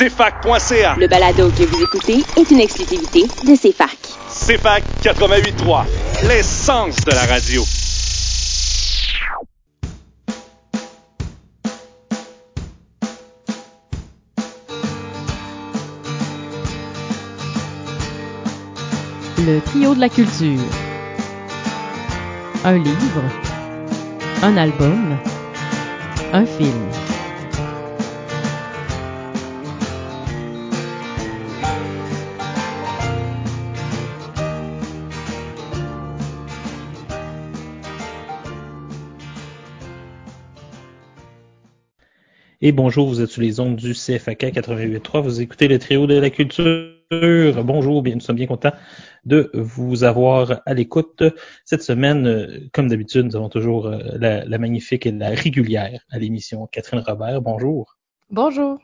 CFAC.ca. Le balado que vous écoutez est une exclusivité de CFAC. CFAC 88.3, l'essence de la radio. Le trio de la culture. Un livre, un album, un film. Et bonjour, vous êtes sur les ondes du CFAK 88.3. Vous écoutez le trio de la culture. Bonjour, bien, nous sommes bien contents de vous avoir à l'écoute. Cette semaine, comme d'habitude, nous avons toujours euh, la, la, magnifique et la régulière à l'émission Catherine Robert. Bonjour. Bonjour.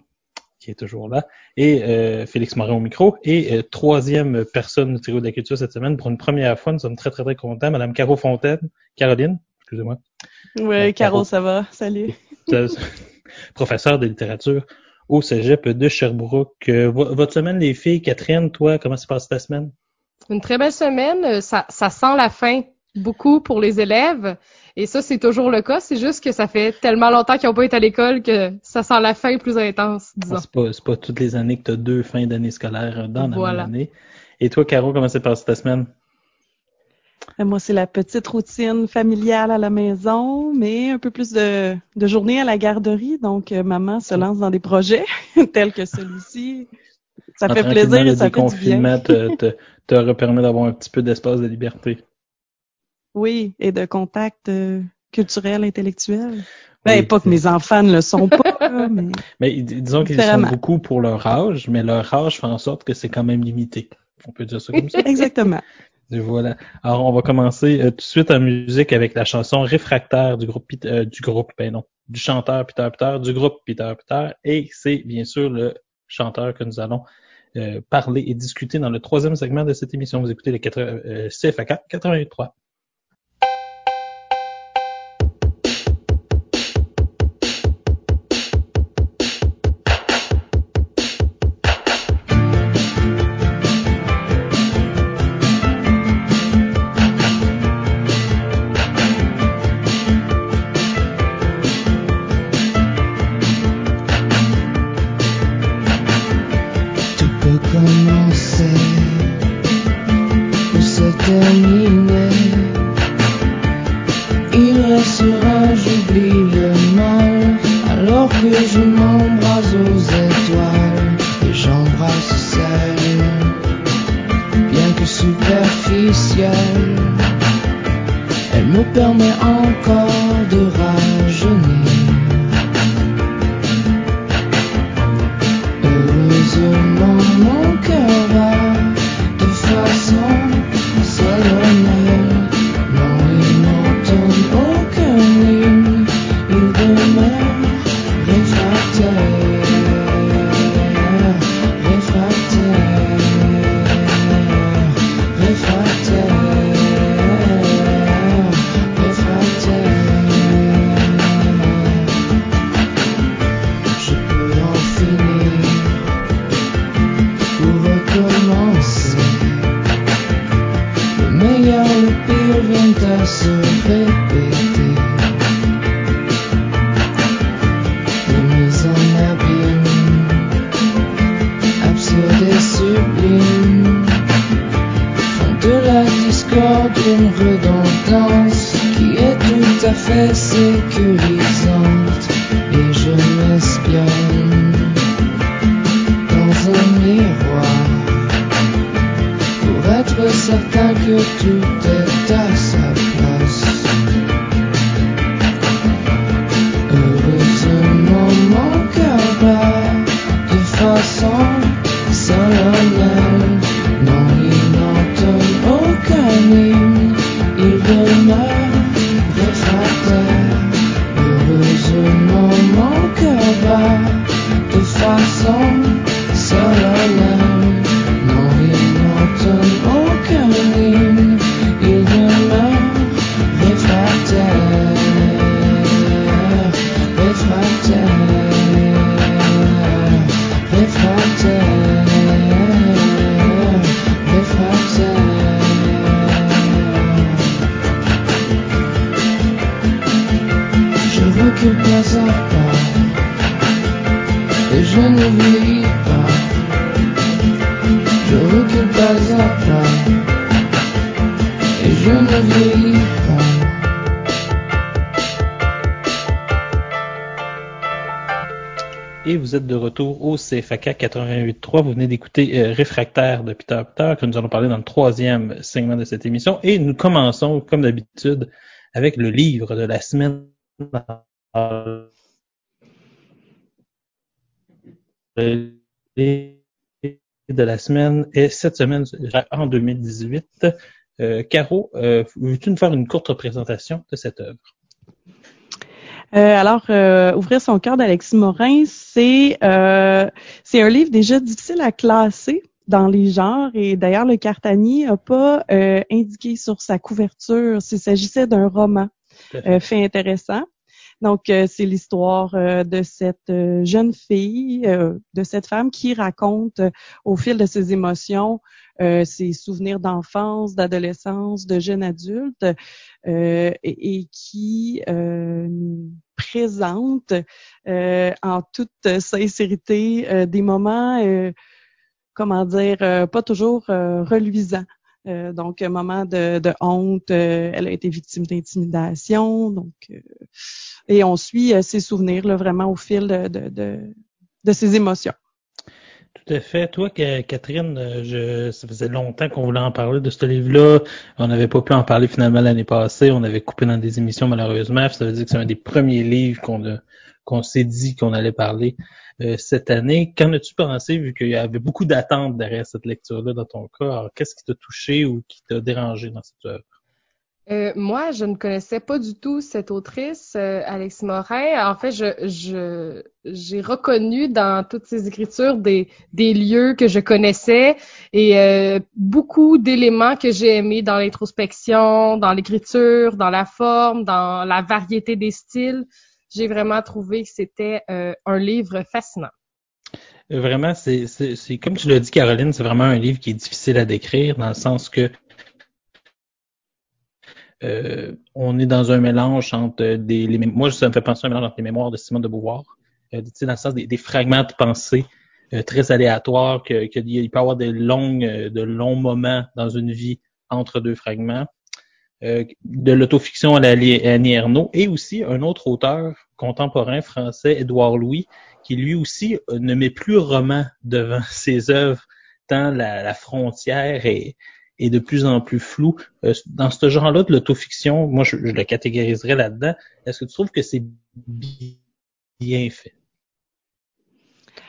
Qui est toujours là. Et euh, Félix Morin au micro. Et euh, troisième personne du trio de la culture cette semaine, pour une première fois, nous sommes très, très, très contents. Madame Caro Fontaine. Caroline, excusez-moi. Oui, Caro, ça va. Salut professeur de littérature au Cégep de Sherbrooke. Euh, votre semaine, les filles, Catherine, toi, comment se passe ta semaine? Une très belle semaine. Euh, ça, ça sent la fin beaucoup pour les élèves. Et ça, c'est toujours le cas. C'est juste que ça fait tellement longtemps qu'ils n'ont pas été à l'école que ça sent la fin plus intense, disons. C'est pas, pas toutes les années que tu as deux fins d'année scolaire dans la même année. Et toi, Caro, comment s'est passée ta semaine? Moi, c'est la petite routine familiale à la maison, mais un peu plus de, de journée à la garderie. Donc, euh, maman se lance dans des projets tels que celui-ci. Ça fait plaisir et ça fait du bien. te, te, te permis d'avoir un petit peu d'espace de liberté. Oui, et de contact euh, culturel, intellectuel. Ben, pas que mes enfants ne le sont pas, mais... mais disons qu'ils sont beaucoup pour leur âge, mais leur âge fait en sorte que c'est quand même limité. On peut dire ça comme ça. Exactement. Voilà. Alors, on va commencer euh, tout de suite en musique avec la chanson Réfractaire du groupe, euh, du groupe, ben du chanteur Peter Peter, du groupe Peter Peter, et c'est bien sûr le chanteur que nous allons euh, parler et discuter dans le troisième segment de cette émission. Vous écoutez le 4, CFAK 83. Au CFAK 88.3. Vous venez d'écouter euh, Réfractaire de Peter Peter, que nous allons parler dans le troisième segment de cette émission. Et nous commençons, comme d'habitude, avec le livre de la semaine. Le livre de la semaine et cette semaine, en 2018. Euh, Caro, euh, veux-tu nous faire une courte présentation de cette œuvre? Euh, alors, euh, Ouvrir son cœur d'Alexis Morin, c'est euh, c'est un livre déjà difficile à classer dans les genres et d'ailleurs le Cartani n'a pas euh, indiqué sur sa couverture s'il s'agissait d'un roman. Euh, fait intéressant. Donc, euh, c'est l'histoire euh, de cette jeune fille, euh, de cette femme qui raconte au fil de ses émotions euh, ses souvenirs d'enfance, d'adolescence, de jeune adulte, euh, et, et qui euh, nous présente euh, en toute sincérité euh, des moments, euh, comment dire, pas toujours reluisants. Euh, donc, un moment de, de honte, euh, elle a été victime d'intimidation, donc euh, et on suit ses souvenirs là, vraiment au fil de, de, de, de ses émotions. Tout à fait. Toi, Ca- Catherine, euh, je, ça faisait longtemps qu'on voulait en parler de ce livre-là. On n'avait pas pu en parler finalement l'année passée. On avait coupé dans des émissions malheureusement. Ça veut dire que c'est un des premiers livres qu'on s'est dit qu'on allait parler euh, cette année. Qu'en as-tu pensé, vu qu'il y avait beaucoup d'attentes derrière cette lecture-là dans ton cas? Qu'est-ce qui t'a touché ou qui t'a dérangé dans cette œuvre? Euh, moi, je ne connaissais pas du tout cette autrice, euh, Alexis Morin. En fait, je, je, j'ai reconnu dans toutes ses écritures des, des lieux que je connaissais et euh, beaucoup d'éléments que j'ai aimés dans l'introspection, dans l'écriture, dans la forme, dans la variété des styles. J'ai vraiment trouvé que c'était euh, un livre fascinant. Euh, Vraiment, c'est, c'est, c'est comme tu l'as dit, Caroline, c'est vraiment un livre qui est difficile à décrire dans le sens que euh, on est dans un mélange entre des, les, moi ça me fait penser à un mélange entre les mémoires de Simone de Beauvoir, euh, dans le sens des, des fragments de pensée euh, très aléatoires, que, que il peut y avoir de longues, euh, de longs moments dans une vie entre deux fragments. Euh, de l'autofiction à la à Annie et aussi un autre auteur contemporain français, Édouard Louis, qui lui aussi euh, ne met plus roman devant ses œuvres, tant la, la frontière est, est de plus en plus floue. Euh, dans ce genre-là de l'autofiction, moi je, je le catégoriserais là-dedans. Est-ce que tu trouves que c'est bi- bien fait?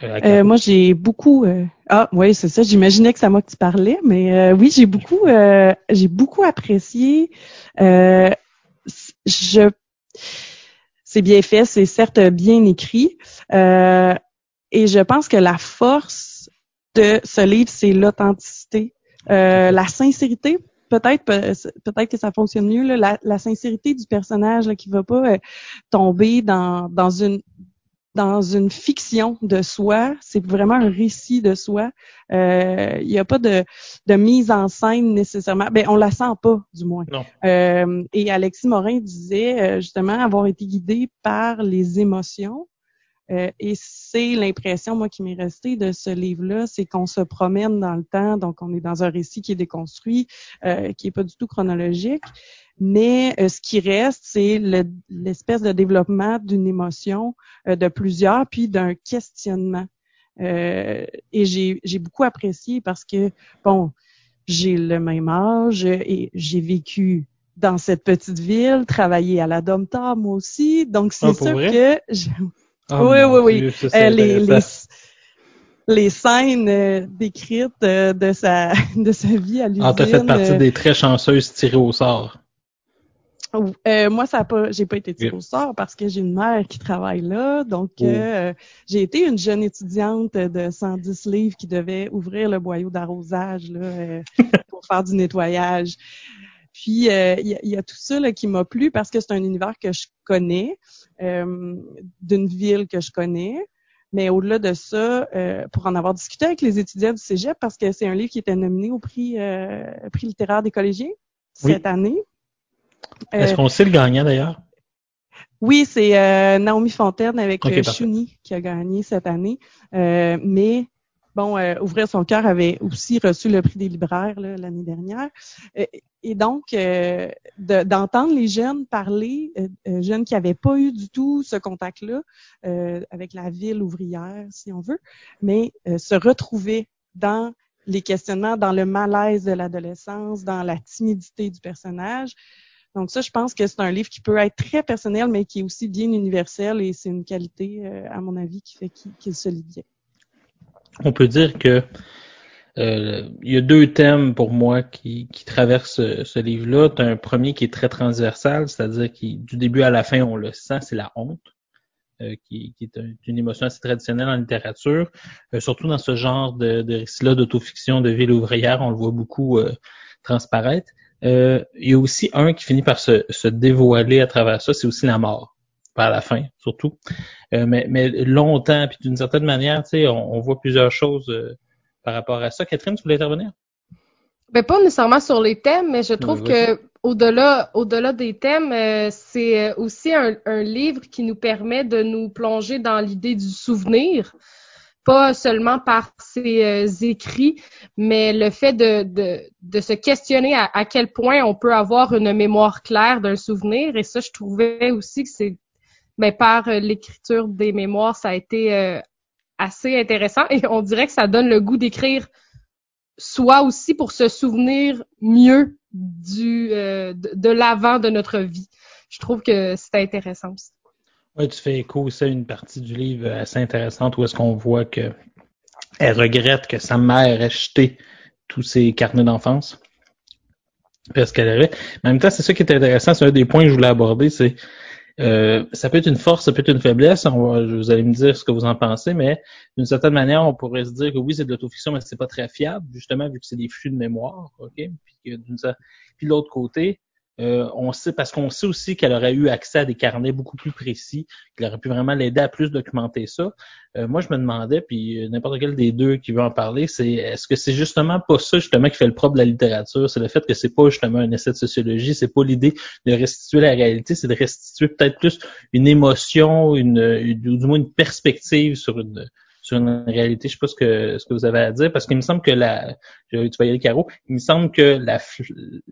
Euh, Euh, moi, j'ai beaucoup. euh, Ah, oui, c'est ça. J'imaginais que c'est à moi que tu parlais, mais euh, oui, j'ai beaucoup, euh, j'ai beaucoup apprécié. Euh, je, c'est bien fait, c'est certes bien écrit, euh, et je pense que la force de ce livre, c'est l'authenticité, Euh, la sincérité. Peut-être, peut- peut-être que ça fonctionne mieux. Là, la, la sincérité du personnage là, qui va pas euh, tomber dans dans une dans une fiction de soi, c'est vraiment un récit de soi. Euh, Il n'y a pas de, de mise en scène nécessairement. Ben, on la sent pas, du moins. Non. Euh, et Alexis Morin disait justement avoir été guidé par les émotions. Euh, et c'est l'impression, moi, qui m'est restée de ce livre-là, c'est qu'on se promène dans le temps, donc on est dans un récit qui est déconstruit, euh, qui est pas du tout chronologique, mais euh, ce qui reste, c'est le- l'espèce de développement d'une émotion euh, de plusieurs, puis d'un questionnement. Euh, et j'ai beaucoup apprécié parce que, bon, j'ai le même âge et j'ai vécu dans cette petite ville, travaillé à la Domtar, moi aussi, donc c'est Ah, sûr vrai? que... je- Oh, oui, oui, oui. Dieu, ça, c'est Euh, les, les, les scènes euh, décrites euh, de sa de sa vie à l'usine. Ah, t'as fait partie euh, des très chanceuses tirées au sort. euh, moi, ça a pas, j'ai pas été tirée Oui. au sort parce que j'ai une mère qui travaille là. Donc, Oh. euh, j'ai été une jeune étudiante de 110 livres qui devait ouvrir le boyau d'arrosage là, euh, pour faire du nettoyage. Puis, euh, il y, a- il y a tout ça là, qui m'a plu parce que c'est un univers que je connais, euh, d'une ville que je connais. Mais au-delà de ça, euh, pour en avoir discuté avec les étudiants du Cégep, parce que c'est un livre qui était nominé au prix, euh, prix littéraire des collégiens Oui. cette année. Est-ce Euh, qu'on sait le gagnant d'ailleurs? Oui, c'est euh, Naomi Fontaine avec Ok, euh, parfait. Chouni qui a gagné cette année. Euh, mais bon, euh, Ouvrir son cœur avait aussi reçu le prix des libraires l'année dernière. Euh, et donc, euh, de- d'entendre les jeunes parler, euh, euh, jeunes qui n'avaient pas eu du tout ce contact-là euh, avec la ville ouvrière, si on veut, mais se retrouver dans les questionnements, dans le malaise de l'adolescence, dans la timidité du personnage. Donc ça, je pense que c'est un livre qui peut être très personnel, mais qui est aussi bien universel et c'est une qualité, à mon avis, qui fait qu'il se lit bien. On peut dire que euh, il y a deux thèmes pour moi qui, qui traversent ce, livre-là. Un premier qui est très transversal, c'est-à-dire qui du début à la fin, on le sent, c'est la honte. euh, qui, est un- une émotion assez traditionnelle en littérature, Euh, surtout dans ce genre de, de récit-là d'autofiction de ville ouvrière, on le voit beaucoup transparaître. Il y a aussi un qui finit par se, se dévoiler à travers ça, c'est aussi la mort, par la fin surtout. Euh, mais, mais longtemps, puis d'une certaine manière, tu sais, on, on voit plusieurs choses euh, par rapport à ça. Catherine, tu voulais intervenir? Ben, pas nécessairement sur les thèmes, mais je trouve que au-delà, au-delà des thèmes, euh, c'est euh, aussi un, un livre qui nous permet de nous plonger dans l'idée du souvenir, pas seulement par ses euh, écrits, mais le fait de, de, de se questionner à, à quel point on peut avoir une mémoire claire d'un souvenir. Et ça, je trouvais aussi que c'est, ben, par euh, l'écriture des mémoires, ça a été euh, assez intéressant. Et on dirait que ça donne le goût d'écrire soit aussi pour se souvenir mieux du euh, de, de l'avant de notre vie. Je trouve que c'est intéressant aussi. Oui, tu fais écho aussi à une partie du livre assez intéressante où est-ce qu'on voit que elle regrette que sa mère ait jeté tous ses carnets d'enfance. Parce qu'elle avait. Mais en même temps, c'est ça qui est intéressant, c'est un des points que je voulais aborder, c'est euh, ça peut être une force, ça peut être une faiblesse. On va- vous allez me dire ce que vous en pensez, mais d'une certaine manière, on pourrait se dire que oui, c'est de l'autofiction, mais c'est pas très fiable, justement, vu que c'est des flux de mémoire, ok? Puis, puis de l'autre côté, euh, on sait parce qu'on sait aussi qu'elle aurait eu accès à des carnets beaucoup plus précis, qu'il aurait pu vraiment l'aider à plus documenter ça. Euh, moi, je me demandais, puis euh, n'importe quel des deux qui veut en parler, c'est est-ce que c'est justement pas ça justement qui fait le propre de la littérature, c'est le fait que c'est pas justement un essai de sociologie, c'est pas l'idée de restituer la réalité, c'est de restituer peut-être plus une émotion, une, une- ou du moins une perspective sur une sur une réalité. Je sais pas ce que ce que vous avez à dire parce qu'il me semble que la tu vas y Caro, il me semble que la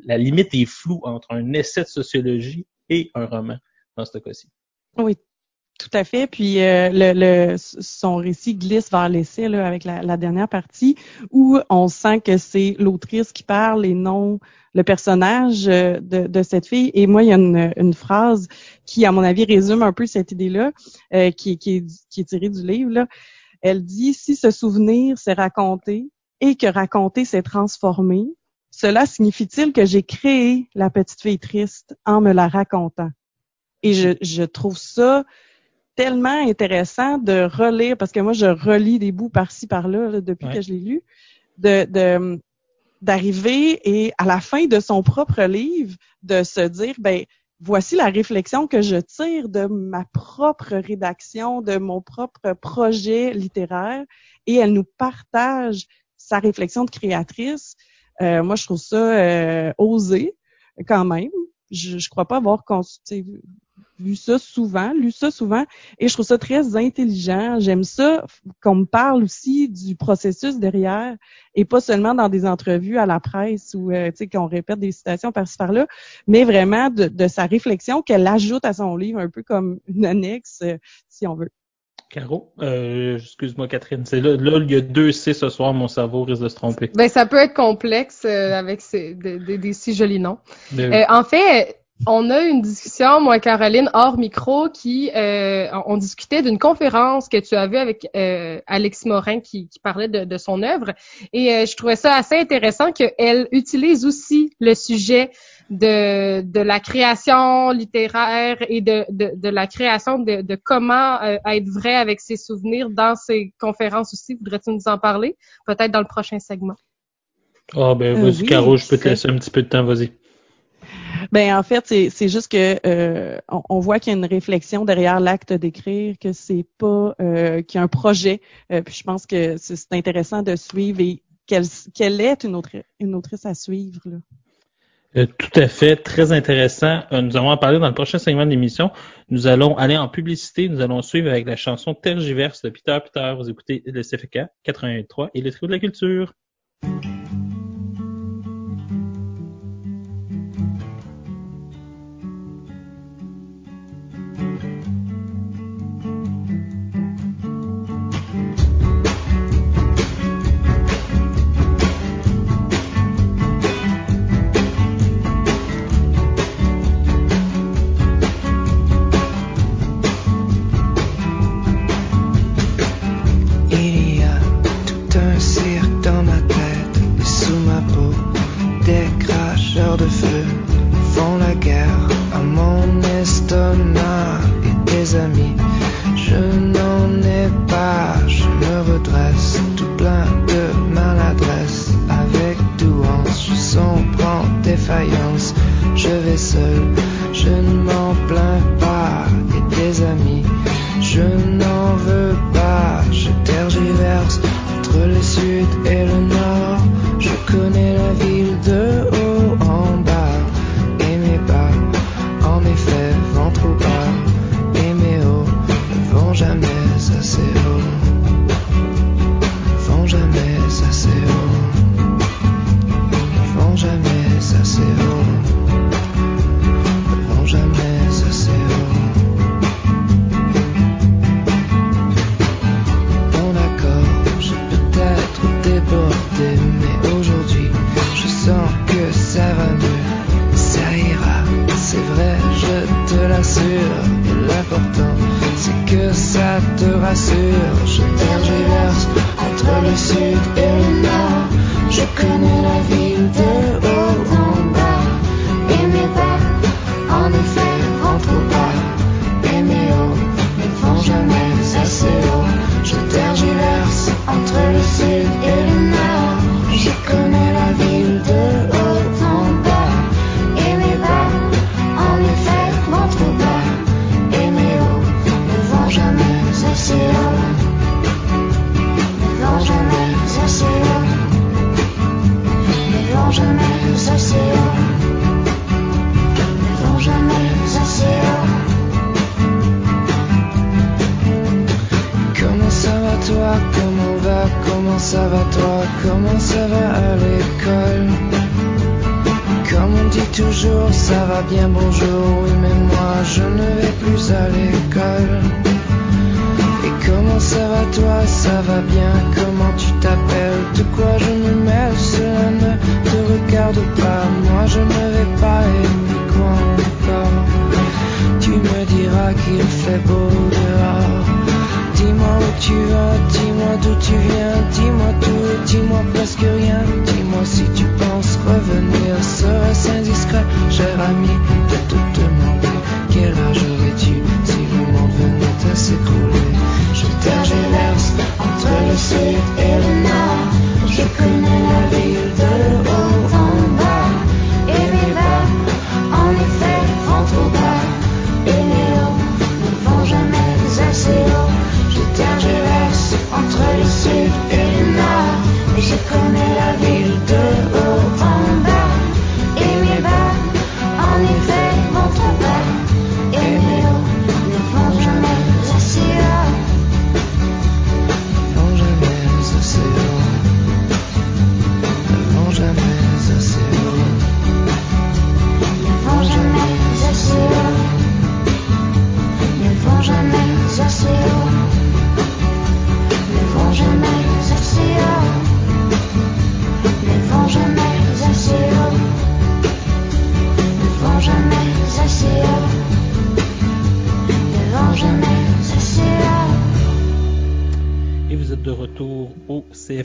la limite est floue entre un essai de sociologie et un roman dans ce cas-ci. Oui, tout à fait. Puis euh, le, le- son récit glisse vers l'essai là, avec la, la dernière partie où on sent que c'est l'autrice qui parle et non le personnage euh, de, de cette fille. Et moi, il y a une, une phrase qui, à mon avis, résume un peu cette idée-là, euh, qui, qui, est, qui est tirée du livre. Là. Elle dit, si ce souvenir s'est raconté et que raconter s'est transformé, cela signifie-t-il que j'ai créé la petite fille triste en me la racontant? Et je, je trouve ça tellement intéressant de relire, parce que moi, je relis des bouts par-ci, par-là, là, depuis Ouais. que je l'ai lu, de, de, d'arriver et à la fin de son propre livre, de se dire, ben, voici la réflexion que je tire de ma propre rédaction, de mon propre projet littéraire, et elle nous partage sa réflexion de créatrice. Euh, moi, je trouve ça euh, osé quand même. Je, je crois pas avoir consulté, vu ça souvent, lu ça souvent, et je trouve ça très intelligent. J'aime ça qu'on me parle aussi du processus derrière, et pas seulement dans des entrevues à la presse où euh, tu sais qu'on répète des citations par-ci par-là, mais vraiment de, de sa réflexion qu'elle ajoute à son livre, un peu comme une annexe, euh, si on veut. Caro, euh, excuse-moi Catherine, c'est là, là il y a deux C ce soir, mon cerveau risque de se tromper. Ben, ça peut être complexe euh, avec ces, des, des- des si jolis noms. Euh, Euh, en fait, on a une discussion, moi et Caroline, hors micro, qui euh, on, discutait d'une conférence que tu as vue avec euh, Alexis Morin qui, qui parlait de, de son œuvre. Et euh, je trouvais ça assez intéressant qu'elle utilise aussi le sujet de, de la création littéraire et de, de, de la création de, de comment euh, être vrai avec ses souvenirs dans ses conférences aussi. Voudrais-tu nous en parler? Peut-être dans le prochain segment. Ah ben Euh, vas-y oui, Caro, je peux te laisser un petit peu de temps, vas-y. Ben en fait, c'est juste que euh, on, on, voit qu'il y a une réflexion derrière l'acte d'écrire, que c'est pas euh, qu'il y a un projet. Euh, puis je pense que c'est intéressant de suivre et qu'elle qu'elle est une, autre, une autrice à suivre. Là. Euh, tout à fait, très intéressant. Euh, nous allons en parler dans le prochain segment de l'émission. Nous allons aller en publicité. Nous allons suivre avec la chanson Tergiverse de Peter Peter. Vous écoutez le CFK 83 et les Trous de la Culture.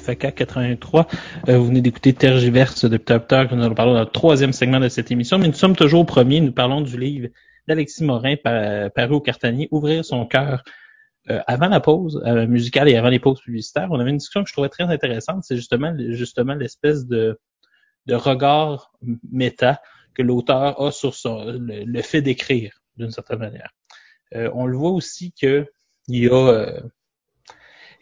FAK 83. Euh, vous venez d'écouter Tergiverse de Top Talk. Nous allons parler dans le troisième segment de cette émission, mais nous sommes toujours au premier. Nous parlons du livre d'Alexis Morin, par, paru au Cartanier, Ouvrir son cœur. Euh, avant la pause euh, musicale et avant les pauses publicitaires, on avait une discussion que je trouvais très intéressante. C'est justement, justement l'espèce de, de regard méta que l'auteur a sur son, le, le fait d'écrire, d'une certaine manière. Euh, on le voit aussi que il y a euh,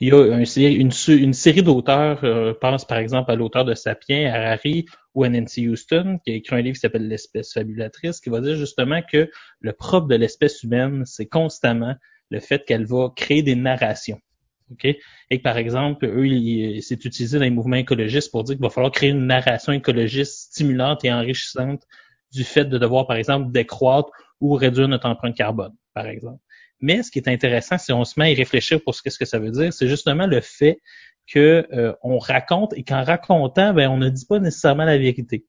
il y a une, série d'auteurs, euh, pense par exemple à l'auteur de Sapiens, Harari ou à Nancy Houston, qui a écrit un livre qui s'appelle L'espèce fabulatrice, qui va dire justement que le propre de l'espèce humaine, c'est constamment le fait qu'elle va créer des narrations. Okay? Et que, par exemple, eux, c'est utilisé dans les mouvements écologistes pour dire qu'il va falloir créer une narration écologiste stimulante et enrichissante du fait de devoir, par exemple, décroître ou réduire notre empreinte carbone, par exemple. Mais ce qui est intéressant, si on se met à y réfléchir pour ce que, ce que ça veut dire, c'est justement le fait que euh, on raconte et qu'en racontant, ben, on ne dit pas nécessairement la vérité.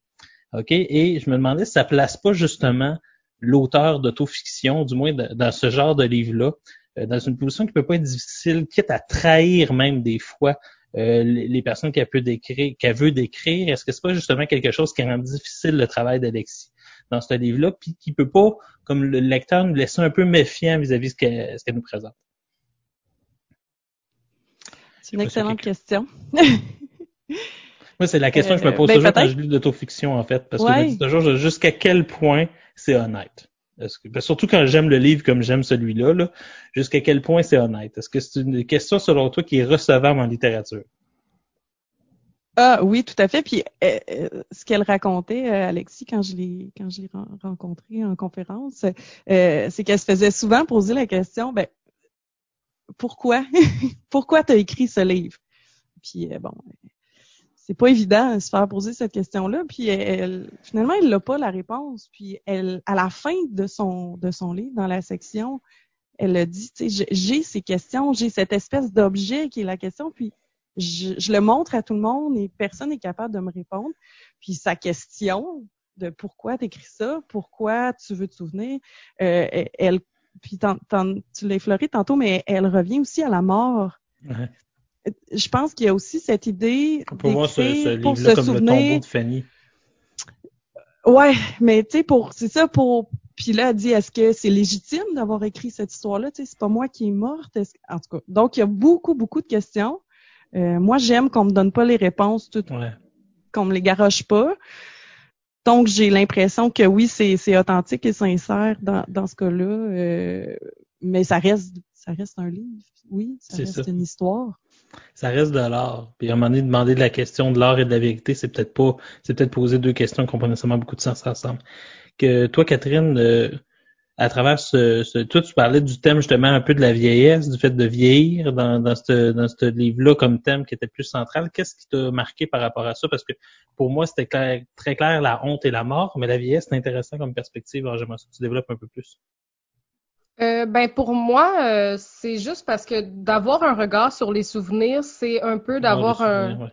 OK? Et je me demandais si ça place pas justement l'auteur d'autofiction, du moins dans ce genre de livre-là, euh, dans une position qui peut pas être difficile, quitte à trahir même des fois euh, les, personnes qu'elle peut décrire, qu'elle veut décrire. Est-ce que c'est pas justement quelque chose qui rend difficile le travail d'Alexis? Dans ce livre-là, puis qui peut pas, comme le lecteur, nous laisser un peu méfiant vis-à-vis de ce qu'elle nous présente? C'est une excellente question. Moi, c'est la question que je me pose euh, ben, toujours quand je lis d'autofiction, en fait, parce que je me dis toujours jusqu'à quel point c'est honnête? Que, ben, surtout quand j'aime le livre comme j'aime celui-là, -là, jusqu'à quel point c'est honnête? Est-ce que c'est une question, selon toi, qui est recevable en littérature? Ah oui, tout à fait. Puis euh, euh, ce qu'elle racontait, euh, Alexis, quand je l'ai quand je l'ai rencontrée en conférence, c'est qu'elle se faisait souvent poser la question, ben pourquoi? Pourquoi tu as écrit ce livre? Puis bon, c'est pas évident de se faire poser cette question-là. Puis elle, finalement, elle n'a pas la réponse. Puis elle, à la fin de son de son livre, dans la section, elle a dit, j'ai ces questions, j'ai cette espèce d'objet qui est la question. Puis je, je, le montre à tout le monde et personne n'est capable de me répondre. Puis sa question de pourquoi tu écris ça, pourquoi tu veux te souvenir, euh, elle, puis tu l'as effleuré tantôt, mais elle revient aussi à la mort je pense qu'il y a aussi cette idée peut voir ce, ce livre-là comme le tombeau de Fanny. Ouais, mais tu sais, pour c'est ça pour puis là, elle dit est-ce que c'est légitime d'avoir écrit cette histoire-là? Tu sais, c'est pas moi qui est morte. En tout cas, donc il y a beaucoup, beaucoup de questions. Euh, moi, j'aime qu'on me donne pas les réponses toutes, ouais. qu'on me les garoche pas. Donc, j'ai l'impression que oui, c'est authentique et sincère dans, dans ce cas-là, euh, mais ça reste ça reste un livre. Oui, ça reste une histoire ça reste de l'art. Puis à un moment donné, demander de la question de l'art et de la vérité, c'est peut-être pas, c'est peut-être poser deux questions qui n'ont pas nécessairement beaucoup de sens ensemble. Que toi, Catherine, euh, à travers ce, ce, toi, tu parlais du thème justement un peu de la vieillesse, du fait de vieillir dans, dans ce dans ce livre-là comme thème qui était plus central. Qu'est-ce qui t'a marqué par rapport à ça? Parce que pour moi, c'était très clair la honte et la mort, mais la vieillesse, c'est intéressant comme perspective. Alors, j'aimerais que tu développes un peu plus. Euh, ben pour moi, euh, c'est juste parce que d'avoir un regard sur les souvenirs, c'est un peu d'avoir un.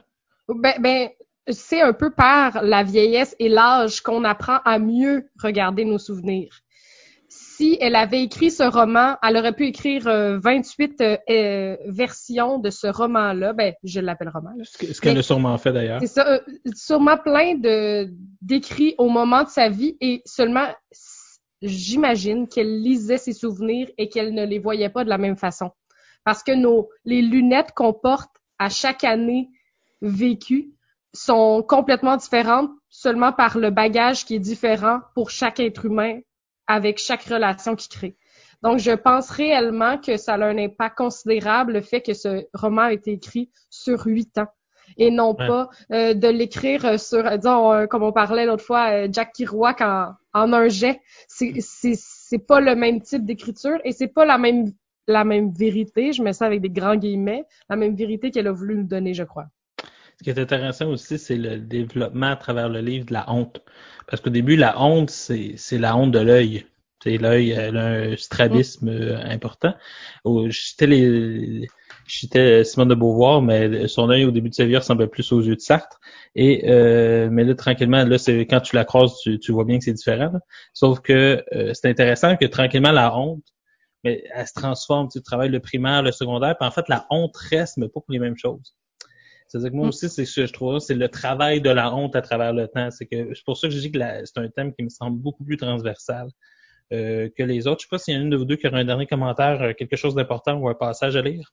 Ben, ben c'est un peu par la vieillesse et l'âge qu'on apprend à mieux regarder nos souvenirs. Si elle avait écrit ce roman, elle aurait pu écrire 28 euh, versions de ce roman-là. Ben, je l'appelle roman. Ce qu'elle a sûrement fait d'ailleurs. C'est ça, sûrement plein de d'écrits au moment de sa vie et seulement j'imagine qu'elle lisait ses souvenirs et qu'elle ne les voyait pas de la même façon. Parce que nos, les lunettes qu'on porte à chaque année vécue sont complètement différentes seulement par le bagage qui est différent pour chaque être humain avec chaque relation qu'il crée. Donc, je pense réellement que ça a un impact considérable le fait que ce roman a été écrit sur huit ans et non pas euh, de l'écrire euh, sur, disons, euh, comme on parlait l'autre fois, Jack Kerouac en, en un jet. C'est, c'est, c'est pas le même type d'écriture et c'est pas la même la même vérité, je mets ça avec des grands guillemets, la même vérité qu'elle a voulu nous donner, je crois. Ce qui est intéressant aussi, c'est le développement à travers le livre de la honte. Parce qu'au début, la honte, c'est, la honte de l'œil. L'œil, a un strabisme important. C'était les, J'étais Simone de Beauvoir, mais son œil au début de sa vie ressemblait plus aux yeux de Sartre. Et euh, mais là, tranquillement, là, c'est quand tu la croises, tu, tu vois bien que c'est différent. Sauf que euh, c'est intéressant que tranquillement, la honte, mais elle se transforme. Tu travailles le primaire, le secondaire, puis en fait, la honte reste, mais pas pour les mêmes choses. C'est-à-dire que moi mm. aussi, c'est ce que je trouve, c'est le travail de la honte à travers le temps. C'est que c'est pour ça que je dis que c'est un thème qui me semble beaucoup plus transversal euh, que les autres. Je sais pas s'il y en a une de vous deux qui aurait un dernier commentaire, euh, quelque chose d'important ou un passage à lire.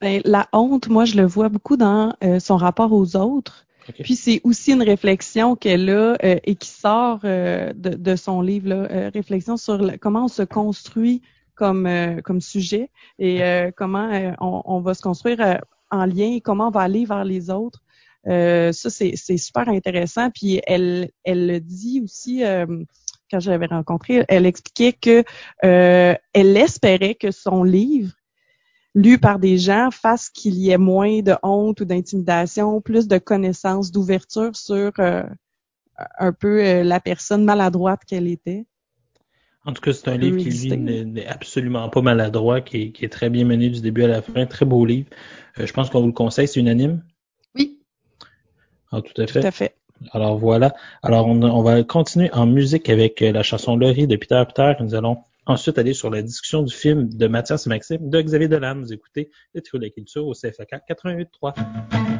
Ben, la honte, moi, je le vois beaucoup dans euh, son rapport aux autres. Puis c'est aussi une réflexion qu'elle a euh, et qui sort euh, de, de, son livre, là, réflexion sur comment on se construit comme comme sujet et comment on, on, va se construire en lien comment on va aller vers les autres Euh, ça, c'est super intéressant. Puis elle, elle le dit aussi euh, quand je l'avais rencontrée, elle expliquait que euh, elle espérait que son livre lu par des gens fasse qu'il y ait moins de honte ou d'intimidation, plus de connaissances, d'ouverture sur euh, un peu euh, la personne maladroite qu'elle était. En tout cas, c'est un livre qui, lui, n'est absolument pas maladroit, qui est, qui est très bien mené du début à la fin. Très beau livre. Euh, je pense qu'on vous le conseille. C'est unanime? Oui. Ah, tout à Tout fait. à fait. Alors voilà. Alors on, on va continuer en musique avec euh, la chanson Laurie de Peter Peter. Nous allons ensuite aller sur la discussion du film de Mathias et Maxime de Xavier Dolan. Vous écoutez le trio de la culture au CFAK 88.3.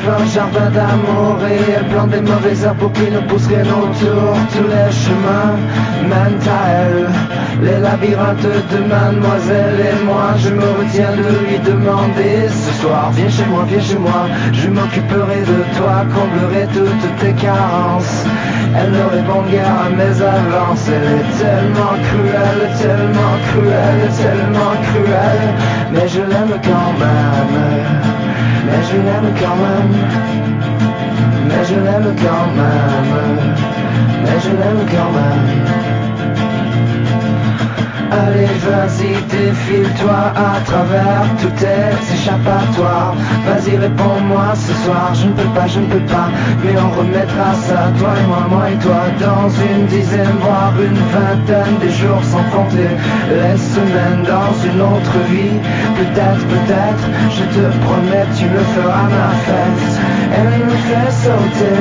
un jardin d'amour et elle plante des mauvaises herbes pour qu'ils ne poussent rien autour. Tous les chemins mènent à elle. Les labyrinthes de mademoiselle et moi, je me retiens de lui demander ce soir. Viens chez moi, viens chez moi, je m'occuperai de toi, comblerai toutes tes carences. Elle ne répond guère à mes avances. Elle est tellement cruelle, tellement cruelle, tellement cruelle. Mais je l'aime quand même. Mais je l'aime quand même. Mais Allez, vas-y, défile-toi à travers tous tes échappatoires. Vas-y, réponds-moi ce soir. Je ne peux pas, je ne peux pas. Mais on remettra ça, toi et moi, moi et toi, dans une dizaine, voire une vingtaine de jours sans compter les semaines dans une autre vie. Peut-être, peut-être, je te promets, tu me feras ma fête. Elle me fait sauter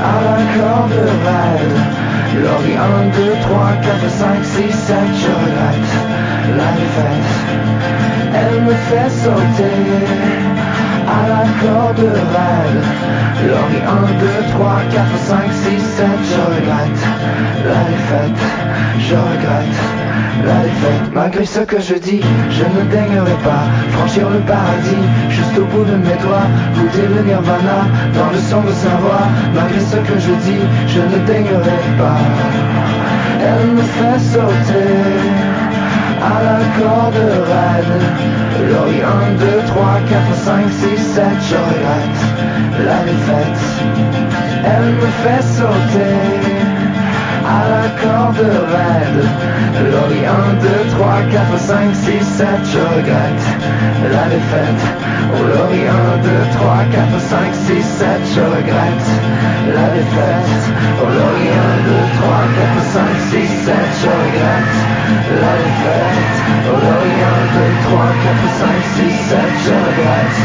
à la corde raide. Laurie 1, 2, 3, 4, 5, 6, 7, je regrette la défaite. Elle me fait sauter à la corde raide. Laurie 1, 2, 3, 4, 5, 6, 7, je regrette la défaite. Je regrette la défaite. Malgré ce que je dis, je ne daignerai pas franchir le paradis juste au bout de mes doigts. Goûter le nirvana dans le son de sa voix. Malgré ce que je dis, je ne daignerai pas. Elle me fait sauter à la corde raide. Laurie 1, 2, 3, 4, 5, 6, 7, je regrette la défaite. Elle me fait sauter à la corde raide. Laurie 1, 2, 3, 4, 5, 6, 7, je regrette la défaite. Oh Laurie 1, 2, 3, 4, 5, 6, 7, je regrette la défaite. Oh Laurie 1, 2, 3, 4, 5, 6, 7, je regrette la défaite. Oh Laurie 1, 2, 3, 4, 5, 6, 7, je regrette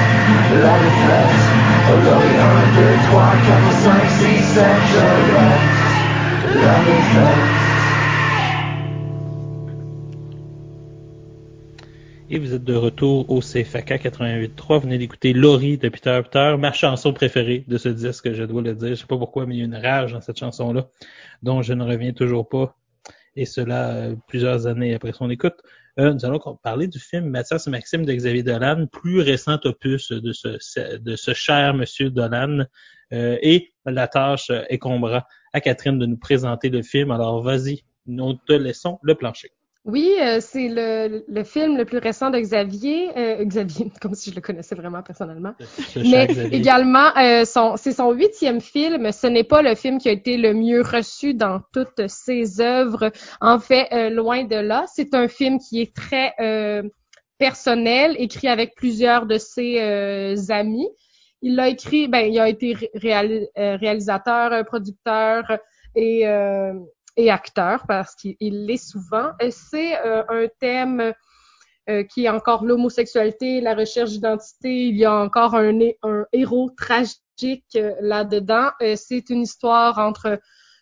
la défaite. Oh Laurie 1, 2, 3, 4, 5, 6, 7, je regrette. Et vous êtes de retour au CFAK 88.3. Vous venez d'écouter Laurie de Peter Peter, ma chanson préférée de ce disque, je dois le dire. Je sais pas pourquoi, mais il y a une rage dans cette chanson-là, dont je ne reviens toujours pas. Et cela euh, plusieurs années après son écoute. Euh, nous allons parler du film Mathias et Maxime de Xavier Dolan, plus récent opus de ce, de ce cher monsieur Dolan. Euh, et la tâche euh, incombera à Catherine de nous présenter le film. Alors vas-y, nous te laissons le plancher. Oui, euh, c'est le, le film le plus récent de Xavier. euh, Xavier, comme si je le connaissais vraiment personnellement. Mais également, euh, c'est son huitième film. Ce n'est pas le film qui a été le mieux reçu dans toutes ses œuvres. En fait, loin de là, c'est un film qui est très personnel, écrit avec plusieurs de ses amis. Il l'a écrit, ben, il a été euh, réalisateur, euh, producteur et, euh, et acteur parce qu'il il l'est souvent. C'est un thème qui est encore l'homosexualité, la recherche d'identité. Il y a encore un, hé- un héros tragique là-dedans. C'est une histoire entre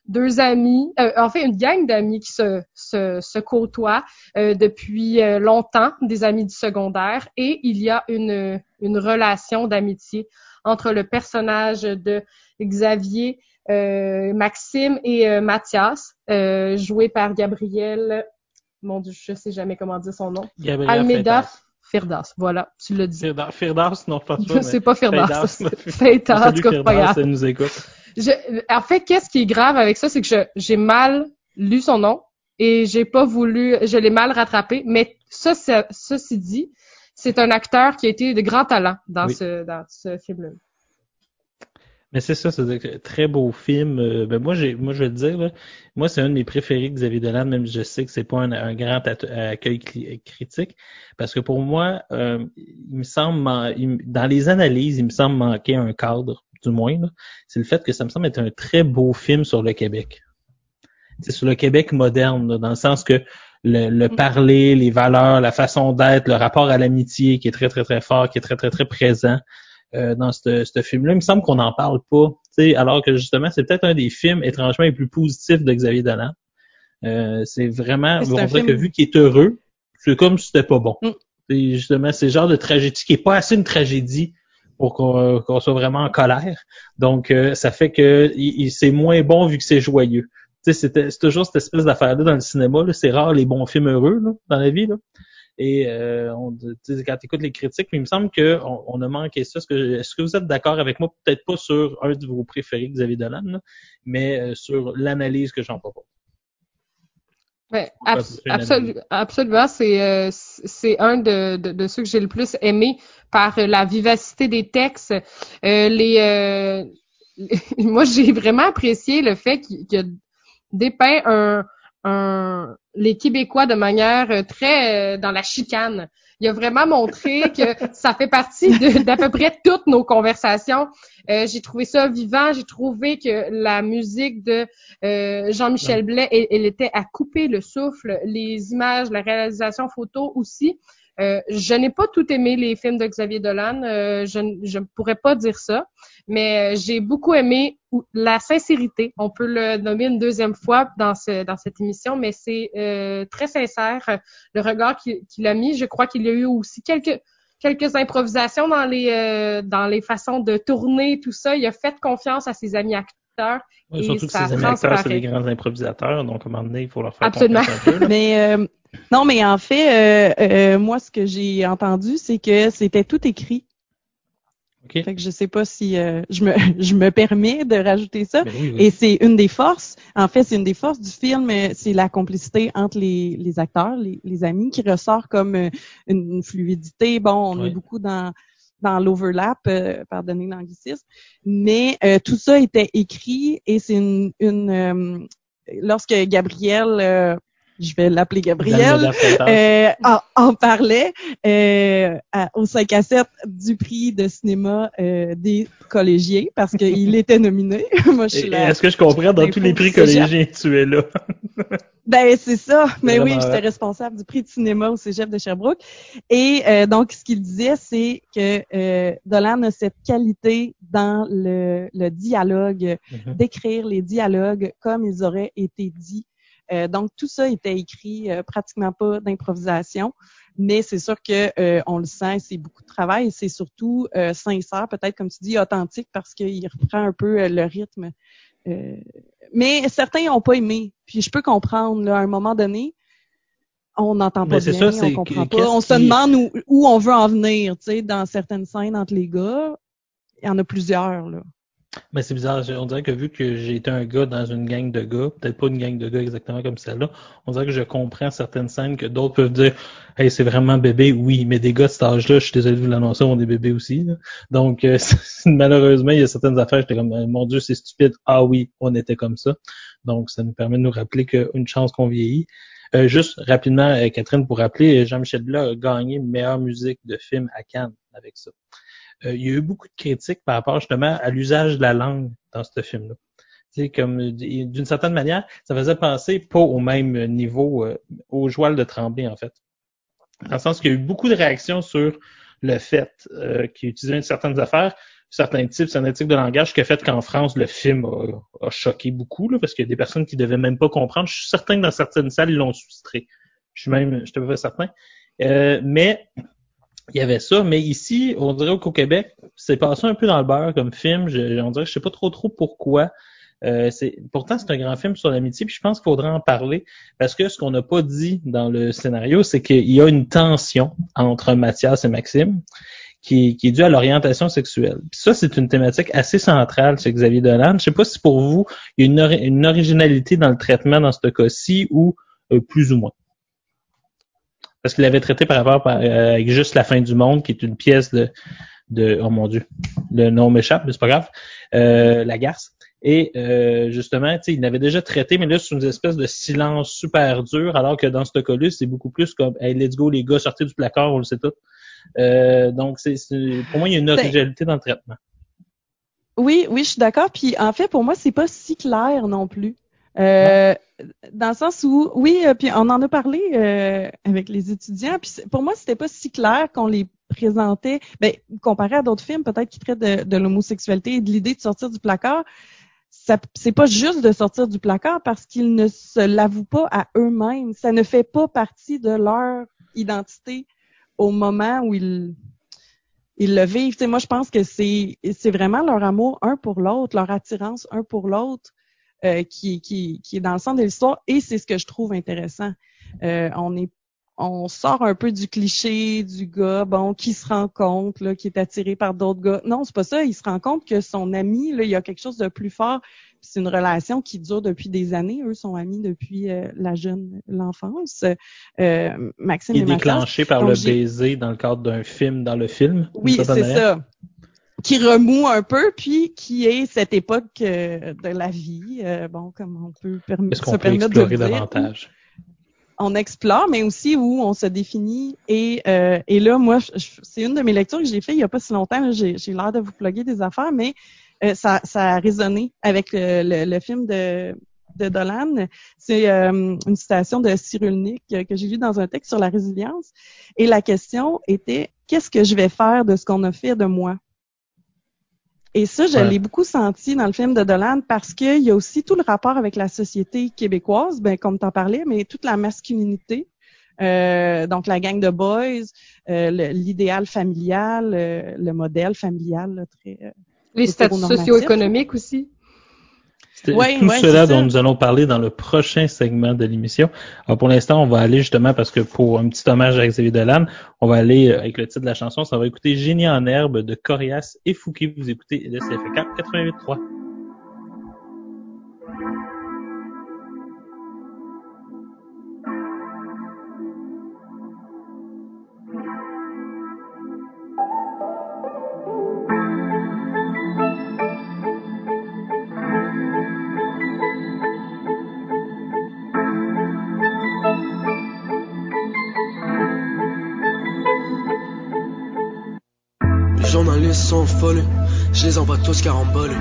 deux amis, euh, en fait une gang d'amis qui se, se, se côtoient euh, depuis euh, longtemps, des amis du secondaire, et il y a une, une relation d'amitié entre le personnage de Xavier euh, Maxime et euh, Mathias, euh, joués par Gabriel. Mon Dieu, je sais jamais comment dire son nom. Gabriel Almeida. Firdas. Voilà, tu l'as dit. Firdas, Firdas, non, pas. C'est pas Firdas, Freitas. c'est Freitas, en tout cas, pas Firdas, grave. elle nous écoute. Je- en fait, qu'est-ce qui est grave avec ça, c'est que je- j'ai mal lu son nom et j'ai pas voulu, je l'ai mal rattrapé. Mais ça, ça- ceci dit, c'est un acteur qui a été de grand talent dans Oui. ce dans ce film-là. Mais c'est ça, c'est un très beau film. Euh, ben moi, j'ai, moi, je vais te dire, là, moi, c'est un de mes préférés, Xavier Dolan, même si je sais que c'est pas un, un grand accueil critique, parce que pour moi, euh, il me semble, il dans les analyses, il me semble manquer un cadre, du moins. C'est le fait que ça me semble être un très beau film sur le Québec. C'est sur le Québec moderne, là, dans le sens que le, le parler, les valeurs, la façon d'être, le rapport à l'amitié qui est très, très, très fort, qui est très, très, très présent euh, dans ce film-là. Il me semble qu'on n'en parle pas, alors que justement, c'est peut-être un des films étrangement les plus positifs de Xavier Dolan. Euh, c'est vraiment, on dirait film- que vu qu'il est heureux, c'est comme si c'était pas bon. Mm. C'est justement, c'est le genre de tragédie qui est pas assez une tragédie pour qu'on qu'on soit vraiment en colère. Donc, euh, ça fait que c'est moins bon vu que c'est joyeux. C'est toujours cette espèce d'affaire-là dans le cinéma. C'est rare les bons films heureux là, dans la vie. Là. Et euh, quand tu écoutes les critiques, il me semble qu'on on a manqué ça. Est-ce que, que vous êtes d'accord avec moi? Peut-être pas sur un de vos préférés, Xavier Dolan, là, mais euh, sur l'analyse que j'en propose. Ouais, abs- absolu- absolument, c'est euh, c'est un de, de, de ceux que j'ai le plus aimé par euh, la vivacité des textes. Euh, les, euh, moi, j'ai vraiment apprécié le fait qu'il a dépeint un, un, les Québécois de manière euh, très euh, dans la chicane. Il a vraiment montré que ça fait partie d'à peu près toutes nos conversations. Euh, j'ai trouvé ça vivant. J'ai trouvé que la musique de euh, Jean-Michel Blais, elle, elle était à couper le souffle. Les images, la réalisation photo aussi. Euh, je n'ai pas tout aimé les films de Xavier Dolan. Euh, je ne je ne pourrais pas dire ça. Mais euh, j'ai beaucoup aimé la sincérité. On peut le nommer une deuxième fois dans, ce, dans cette émission, mais c'est euh, très sincère euh, le regard qu'il qu'il a mis. Je crois qu'il y a eu aussi quelques quelques improvisations dans les euh, dans les façons de tourner tout ça. Il a fait confiance à ses amis acteurs. Et surtout que ces amis acteurs, c'est des grands improvisateurs, donc à un moment donné, il faut leur faire Absolument. un peu. Mais euh, non, mais en fait, euh, euh, moi, ce que j'ai entendu, c'est que c'était tout écrit. OK? Fait que je sais pas si euh, je me je me permets de rajouter ça. Ben oui, oui. Et c'est une des forces. En fait, c'est une des forces du film. euh, C'est la complicité entre les, les acteurs, les, les amis, qui ressort comme euh, une, fluidité. Bon, on est beaucoup dans dans l'overlap, euh, pardonnez l'anglicisme, mais euh, tout ça était écrit et c'est une, une euh, lorsque Gabriel, euh, je vais l'appeler Gabriel, Almeida Freitas. euh, en, en parlait euh, à- au 5 à 7 du prix de cinéma euh, des collégiens parce qu'il était nominé. Moi, je suis là. Est-ce que je comprends, dans tous les prix collégiens, tu es là? Ben c'est ça. Mais oui, vraiment j'étais responsable du prix de cinéma au Cégep de Sherbrooke. Et euh, donc, ce qu'il disait, c'est que euh, Dolan a cette qualité dans le, le dialogue, Mhm. d'écrire les dialogues comme ils auraient été dits. Euh, donc, tout ça était écrit, euh, pratiquement pas d'improvisation. Mais c'est sûr que euh, on le sent, c'est beaucoup de travail. C'est surtout euh, sincère, peut-être comme tu dis, authentique, parce qu'il reprend un peu le rythme. Euh, mais certains n'ont pas aimé. Puis je peux comprendre, là, à un moment donné, on n'entend pas bien, ça, on comprend pas. On se qui- demande où, où on veut en venir, tu sais, dans certaines scènes entre les gars. Il y en a plusieurs, là. Mais c'est bizarre, on dirait que vu que j'ai été un gars dans une gang de gars, peut-être pas une gang de gars exactement comme celle-là, on dirait que je comprends certaines scènes que d'autres peuvent dire Hey, c'est vraiment bébé, oui, mais des gars de cet âge-là, je suis désolé de vous l'annoncer, ont des bébés aussi. Donc euh, malheureusement, il y a certaines affaires, j'étais comme Mon Dieu, c'est stupide. Ah oui, on était comme ça. Donc, ça nous permet de nous rappeler qu'une chance qu'on vieillit. Euh, juste rapidement, euh, Catherine, pour rappeler, Jean-Michel Blanc a gagné meilleure musique de film à Cannes avec ça. Euh, il y a eu beaucoup de critiques par rapport justement à l'usage de la langue dans ce film-là. Comme d'une certaine manière, ça faisait penser pas au même niveau euh, au joual de Tremblay, en fait. Dans le sens qu'il y a eu beaucoup de réactions sur le fait euh, qu'il utilisait certaines affaires, certains types, certains types de langage, qui a fait qu'en France, le film a, choqué beaucoup, là, parce qu'il y a des personnes qui devaient même pas comprendre. Je suis certain que dans certaines salles, ils l'ont sous-titré. Je suis même, je te certain. Euh, mais il y avait ça, mais ici, on dirait qu'au Québec, c'est passé un peu dans le beurre comme film. Je, on dirait, je sais pas trop trop pourquoi. Euh, pourtant c'est un grand film sur l'amitié, puis je pense qu'il faudrait en parler parce que ce qu'on n'a pas dit dans le scénario, c'est qu'il y a une tension entre Mathias et Maxime qui, qui est due à l'orientation sexuelle. Puis ça, c'est une thématique assez centrale chez Xavier Dolan. Je sais pas si pour vous, il y a une, une originalité dans le traitement dans ce cas-ci ou euh, plus ou moins. Parce qu'il avait traité par rapport par- euh, avec juste la fin du monde, qui est une pièce de, de oh mon dieu, le nom m'échappe, mais c'est pas grave, euh, la garce. Et euh, justement, tu sais, il l'avait déjà traité, mais là, c'est une espèce de silence super dur, alors que dans ce cas-là, c'est beaucoup plus comme Hey, let's go les gars, sortez du placard, on le sait tout. Euh, donc, c'est, c'est- pour moi, il y a une Ben- originalité dans le traitement. Oui, oui, je suis d'accord. Puis en fait, pour moi, c'est pas si clair non plus. Euh, dans le sens où, oui, euh, puis on en a parlé euh, avec les étudiants. Puis pour moi, c'était pas si clair qu'on les présentait. Ben, comparé à d'autres films, peut-être qui traitent de, l'homosexualité et de l'idée de sortir du placard. C'est pas juste de sortir du placard parce qu'ils ne se l'avouent pas à eux-mêmes. Ça ne fait pas partie de leur identité au moment où ils ils le vivent. Moi, je pense que c'est c'est vraiment leur amour un pour l'autre, leur attirance un pour l'autre euh, qui, qui, qui est dans le centre de l'histoire et c'est ce que je trouve intéressant. Euh, on est on sort un peu du cliché du gars bon qui se rend compte là, qui est attiré par d'autres gars. Non, c'est pas ça. Il se rend compte que son ami là, il y a quelque chose de plus fort. C'est une relation qui dure depuis des années. Eux sont amis depuis euh, la jeune l'enfance. Euh, Maxime Il est déclenché par Donc, le baiser dans le cadre d'un film dans le film. Oui, c'est ça. Qui remoue un peu, puis qui est cette époque euh, de la vie, euh, bon, comme on peut perm- se peut permettre de le explorer dire, davantage? On explore, mais aussi où on se définit. Et, euh, et là, moi, c'est une de mes lectures que j'ai fait il y a pas si longtemps. J'ai l'air de vous plugger des affaires, mais euh, ça, ça a résonné avec le, le- le film de, de Dolan. C'est euh, une citation de Cyrulnik euh, que j'ai lu dans un texte sur la résilience. Et la question était qu'est-ce que je vais faire de ce qu'on a fait de moi? Et ça, je Ouais. l'ai beaucoup senti dans le film de Dolan parce qu'il y a aussi tout le rapport avec la société québécoise, ben, comme tu en parlais, mais toute la masculinité. Euh, donc la gang de boys, euh, l'idéal familial, euh, le modèle familial là, très euh, Les statuts socio-économiques aussi. C'est Ouais, tout ouais, cela ça. dont nous allons parler dans le prochain segment de l'émission. Alors, pour l'instant, on va aller justement parce que pour un petit hommage à Xavier Dolan, on va aller euh, avec le titre de la chanson. Ça va écouter Génie en herbe de Corias et Fouki. Vous écoutez le CFK 88.3. tous carambolés.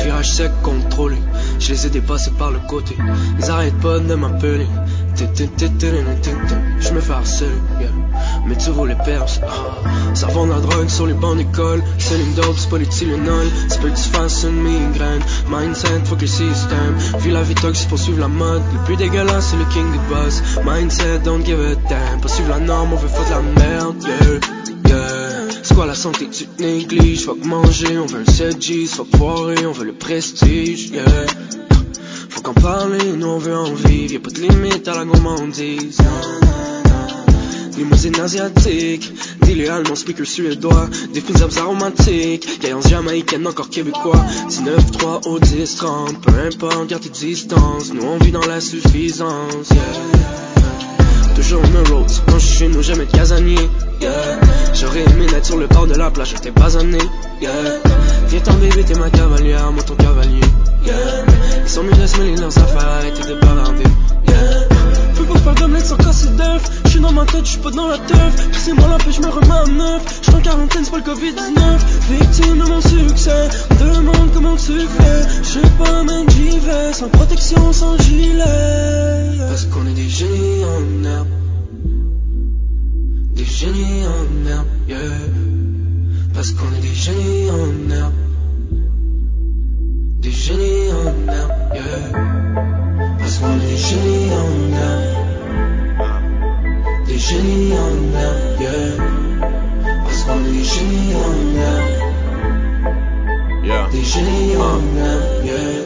Virage sec contrôlé, je les ai dépassés par le côté. Ils arrêtent pas de m'appeler. Je me fais harceler, yeah. mais tu vaux les perses. Ah. Ça vend la drogue sur les bancs d'école. C'est une dope, c'est pas du. C'est pas que tu fasses une migraine. Mindset, fuck le système. Vis la vie toxique pour suivre la mode. Le plus dégueulasse, c'est le king des boss. Mindset, don't give a damn. Pas suivre la norme, on veut foutre la merde, yeah. Quoi la santé tu négliges? Faut que manger, on veut le 7G Faut foirer, on veut le prestige yeah. Faut qu'en parler, nous on veut en vivre Y'a pas de limite à la gourmandise. Limousine asiatique Dealer allemand, speaker suédois Des fruits aromatiques Gaillance jamaïcaine, encore québécois 19-3 au 10-30 Peu importe, garde tes distances Nous on vit dans la suffisance yeah. Toujours me rose, quand je suis chez nous, jamais de casanier. Yeah. J'aurais aimé naître sur le bord de la plage, j'étais pas amené. Yeah. Viens ton bébé, t'es ma cavalière, moi ton cavalier. Yeah. Ils sont mieux de se mêler leurs affaires, arrêtez de bavarder. Yeah. Fais pas faire de sans casser d'œuf. J'suis dans ma tête, j'suis pas dans la teuf. C'est moi la paix, j'me remets à neuf. J'suis en quarantaine, c'est pas le Covid-19. Victime de mon succès, on demande comment tu fais. J'sais pas, même j'y vais. Sans protection, sans gilet. Parce qu'on est des génies Des génies en herbe, yeah. Parce qu'on est des génies en herbe. Des génies en herbe, yeah. Parce qu'on est des génies en herbe. Des génies en herbe, yeah. Parce qu'on est des génies en herbe.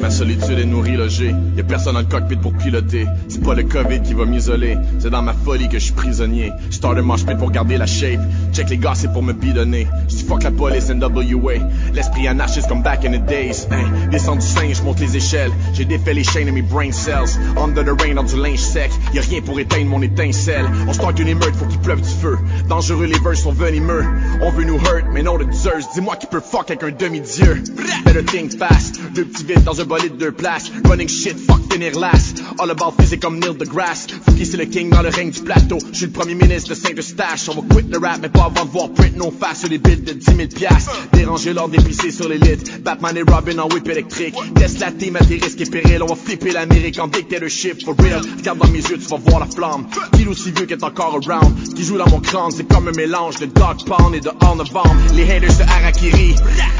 Mais solitude est nourrie, logée. Y a personne dans le cockpit pour piloter. C'est pas le COVID qui va m'isoler. C'est dans ma folie que je suis prisonnier. Start mosh pit pour garder la shape. Check les gars, c'est pour me bidonner. J'dis fuck la police NWA. L'esprit anarchiste comme back in the days. Hein, descends du singe, monte les échelles. J'ai défait les chaînes de mes brain cells. Under the rain, dans du linge sec. Y a rien pour éteindre mon étincelle. On start une émeute, faut qu'il pleuve du feu. Dangereux, les verses sont venimeux. On veut nous hurt, mais non de Zeus. Dis-moi qui peut fuck avec un demi-dieu. Better think fast. Deux petits vides dans un bolide de deux places. Running shit, fuck finir last. All about physique comme Neil deGrasse. Fouki c'est le king dans le règne du plateau. Je suis le premier ministre de Saint-Eustache. On va quit le rap, mais pas avant de voir print nos faces sur les billes de 10 000 piastres. Déranger l'ordre d'épicer sur l'élite. Batman et Robin en whip électrique. Teste la team à tes risques et périls. On va flipper l'Amérique en dictatorship. For real. Regarde dans mes yeux, tu vas voir la flamme. Qui aussi vieux qu'est encore around. Ce qui joue dans mon crâne, c'est comme un mélange de Dog Pound et de All Novembre. Les haters de Harakiri.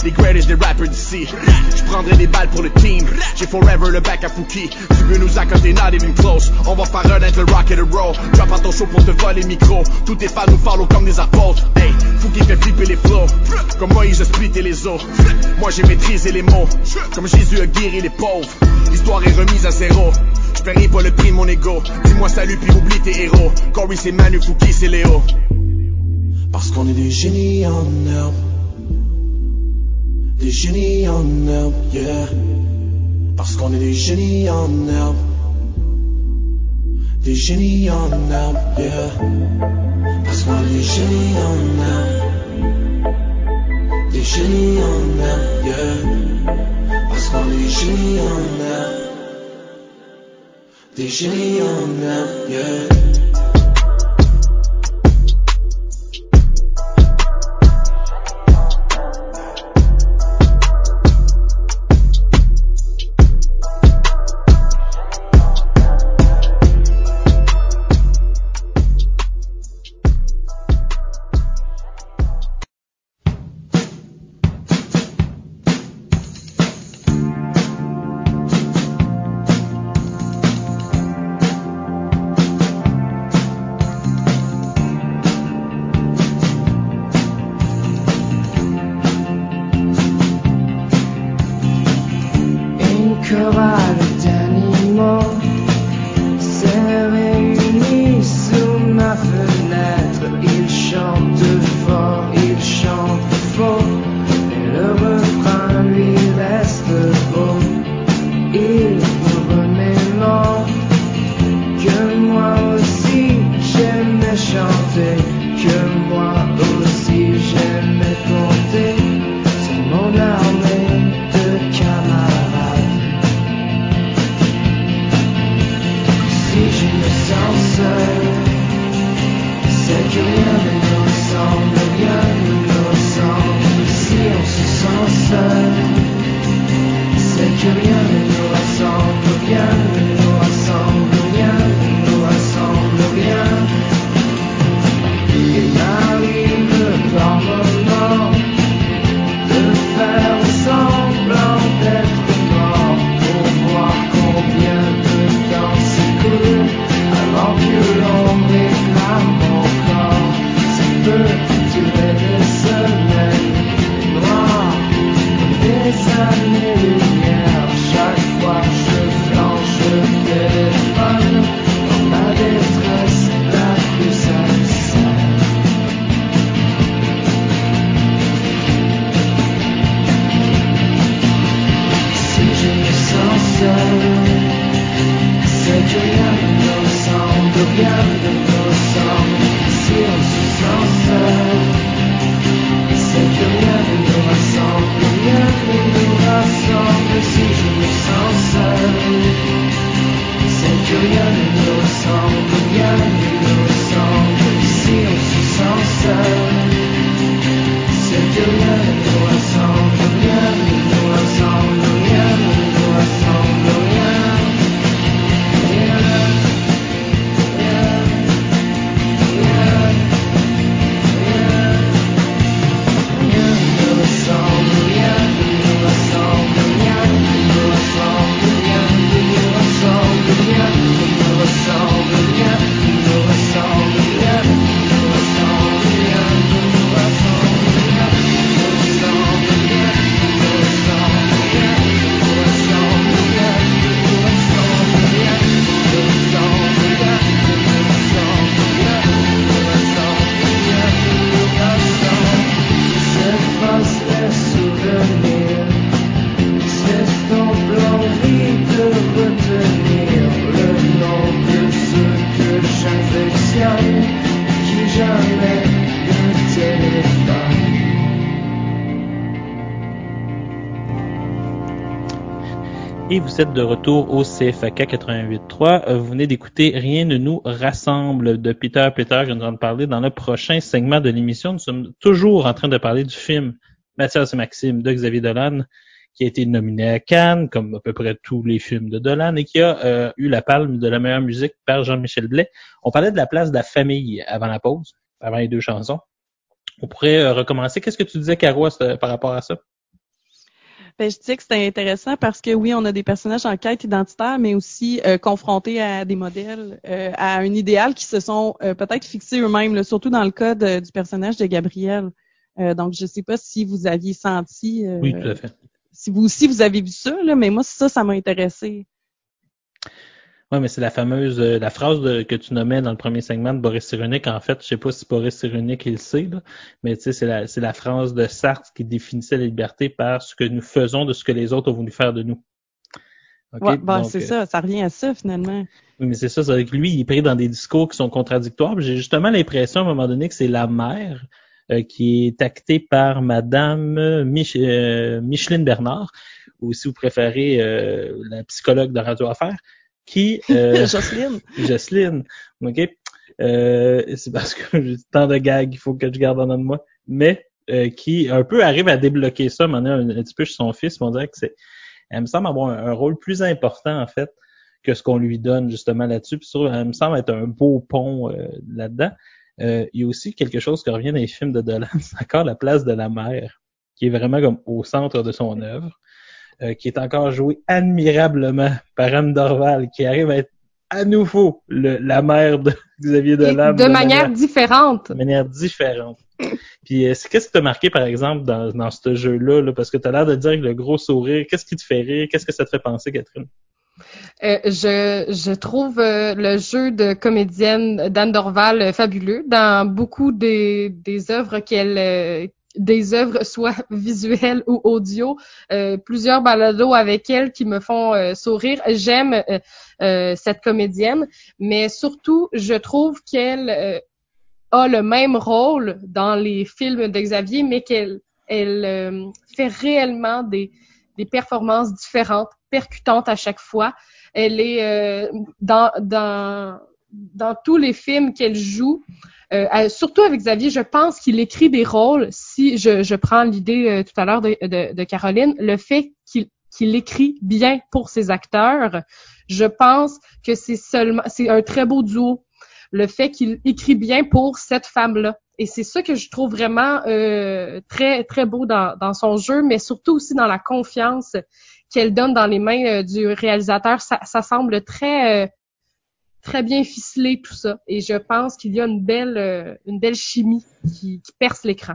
Les greatest des rappers d'ici. Je prendrai des balles pour le team. J'ai forever le back à Fouki. Tu veux nous accoter, not even close? On va faire renaître le rock and roll. Drop à ton show pour te voler le micro. Tous tes fans nous follow comme des apôtres. Hey, Fouki fait flipper les flows. Comme Moïse a splitté les os. Moi j'ai maîtrisé les mots. Comme Jésus a guéri les pauvres. L'histoire est remise à zéro. Je paierai pas le prix mon ego. Dis-moi salut puis oublie tes héros. Corey c'est Manu, Fouki c'est Léo. Parce qu'on est des génies en herbe. Des génies en herbe, yeah. Parce qu'on est des génies en herbe. Des génies en herbe, yeah. Parce qu'on est des génies en herbe. Des génies en herbe, yeah. Parce qu'on est des génies en herbe. Des génies en herbe, yeah. Vous êtes de retour au CFAK 88.3. Euh, Vous venez d'écouter Rien ne nous rassemble de Peter Peter que nous allons parler dans le prochain segment de l'émission. Nous sommes toujours en train de parler du film Mathias et Maxime de Xavier Dolan qui a été nominé à Cannes, comme à peu près tous les films de Dolan, et qui a euh, eu la palme de la meilleure musique par Jean-Michel Blais. On parlait de la place de la famille avant la pause, avant les deux chansons. On pourrait euh, recommencer. Qu'est-ce que tu disais, Caro, par rapport à ça? Ben, je disais que c'était intéressant parce que oui, on a des personnages en quête identitaire, mais aussi euh, confrontés à des modèles, euh, à un idéal qui se sont euh, peut-être fixés eux-mêmes, là, surtout dans le cas de- du personnage de Gabriel. Euh, donc, je sais pas si vous aviez senti, euh, Oui, tout à fait. si vous aussi vous avez vu ça, là, mais moi, ça, ça m'a intéressé. Oui, mais c'est la fameuse, euh, la phrase de- que tu nommais dans le premier segment de Boris Cyrulnik. En fait, je sais pas si Boris Cyrulnik il le sait, là, mais tu sais, c'est la, c'est la phrase de Sartre qui définissait la liberté par ce que nous faisons de ce que les autres ont voulu faire de nous. OK? Ouais, Donc, c'est euh, ça, ça revient à ça finalement. Oui, mais c'est ça, c'est avec lui, il est pris dans des discours qui sont contradictoires. J'ai justement l'impression à un moment donné que c'est la mère euh, qui est actée par Madame Mich- euh, Micheline Bernard, ou si vous préférez euh, la psychologue de Radio Affaires, qui euh, Jocelyne. Jocelyne, ok. Euh, c'est parce que j'ai tant de gags qu'il faut que je garde en dedans de moi, mais euh, qui un peu arrive à débloquer ça, maintenant un, un petit peu chez son fils, on dirait que c'est, elle me semble avoir un, un rôle plus important en fait que ce qu'on lui donne justement là-dessus. Puis elle me semble être un beau pont euh, là-dedans. Euh, il y a aussi quelque chose qui revient dans les films de Dolan, c'est encore la place de la mère, qui est vraiment comme au centre de son œuvre, euh, qui est encore jouée admirablement par Anne Dorval, qui arrive à être à nouveau le- la mère de Xavier Dolan. de manière différente. de manière différente. Puis euh, qu'est-ce qui t'a marqué, par exemple, dans, dans ce jeu-là, là, parce que tu as l'air de dire que le gros sourire, qu'est-ce qui te fait rire, qu'est-ce que ça te fait penser, Catherine? Euh, je, je trouve euh, le jeu de comédienne d'Anne Dorval fabuleux dans beaucoup des, des œuvres qu'elle euh, des œuvres soit visuelles ou audio, euh, plusieurs balados avec elle qui me font euh, sourire. J'aime euh, euh, cette comédienne, mais surtout je trouve qu'elle euh, a le même rôle dans les films de Xavier, mais qu'elle elle euh, fait réellement des des performances différentes, percutantes à chaque fois. Elle est dans, dans, dans tous les films qu'elle joue, euh, elle- surtout avec Xavier, je pense qu'il écrit des rôles, si je, prends l'idée euh, tout à l'heure de, Caroline, le fait qu'il écrit bien pour ses acteurs, je pense que c'est seulement c'est un très beau duo. Le fait qu'il écrit bien pour cette femme-là. Et c'est ça que je trouve vraiment euh, très très beau dans, son jeu, mais surtout aussi dans la confiance qu'elle donne dans les mains euh, du réalisateur. Ça, semble très euh, très bien ficelé tout ça. Et je pense qu'il y a une belle euh, une belle chimie qui, qui perce l'écran.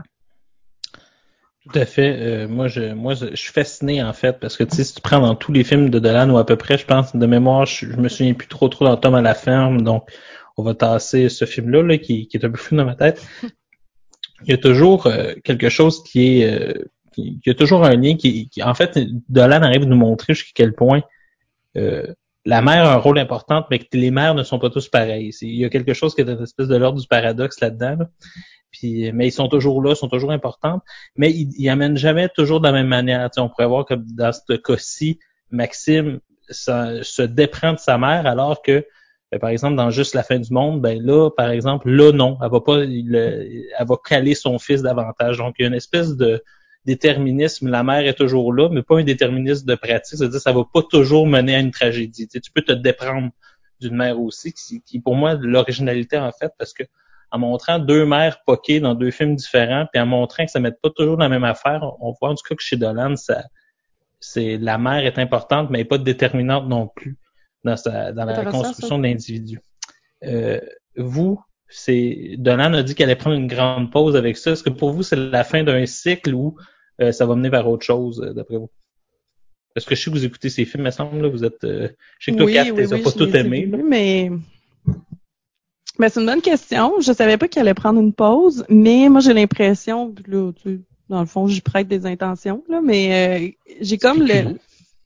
Tout à fait. Euh, moi, je, moi, je, suis fasciné en fait parce que tu sais, si tu prends dans tous les films de Dolan ou à peu près, je pense de mémoire, je, je me souviens plus trop trop dans Tom à la ferme, donc on va tasser ce film-là là, qui, qui est un peu flou dans ma tête. Il y a toujours euh, quelque chose qui est, euh, qui, qui a toujours un lien qui, qui en fait, Dolan arrive à nous montrer jusqu'à quel point euh, la mère a un rôle important, mais les mères ne sont pas tous pareils. C'est- Il y a quelque chose qui est une espèce de l'ordre du paradoxe là-dedans. là. Puis, mais ils sont toujours là, sont toujours importantes, mais ils, ils amènent jamais toujours de la même manière. On pourrait voir que dans ce cas-ci, Maxime se déprend de sa mère, alors que, euh, par exemple, dans Juste la fin du monde, ben là, par exemple, là, non, elle va pas, elle va caler son fils davantage. Donc, il y a une espèce de déterminisme. La mère est toujours là, mais pas un déterminisme de pratique. C'est-à-dire, ça va pas toujours mener à une tragédie. Tu, sais, tu peux te déprendre d'une mère aussi, qui, qui pour moi, l'originalité en fait, parce que en montrant deux mères poquées dans deux films différents, puis en montrant que ça ne met pas toujours la même affaire, on, voit en tout cas que chez Dolan, ça, c'est la mère est importante, mais elle n'est pas déterminante non plus dans, sa, dans la construction de l'individu. Euh, vous, c'est Dolan a dit qu'elle allait prendre une grande pause avec ça. Est-ce que pour vous, c'est la fin d'un cycle ou euh, ça va mener vers autre chose, euh, d'après vous? Parce que je sais que vous écoutez ces films, il me semble, là, vous êtes. euh, je sais que toi, Oui, Kat, oui, t'es oui, pas tout aimé. mais ben, c'est une bonne question. Je savais pas qu'elle allait prendre une pause, mais moi j'ai l'impression, là, tu dans le fond, j'y prête des intentions, là, mais euh, j'ai comme le,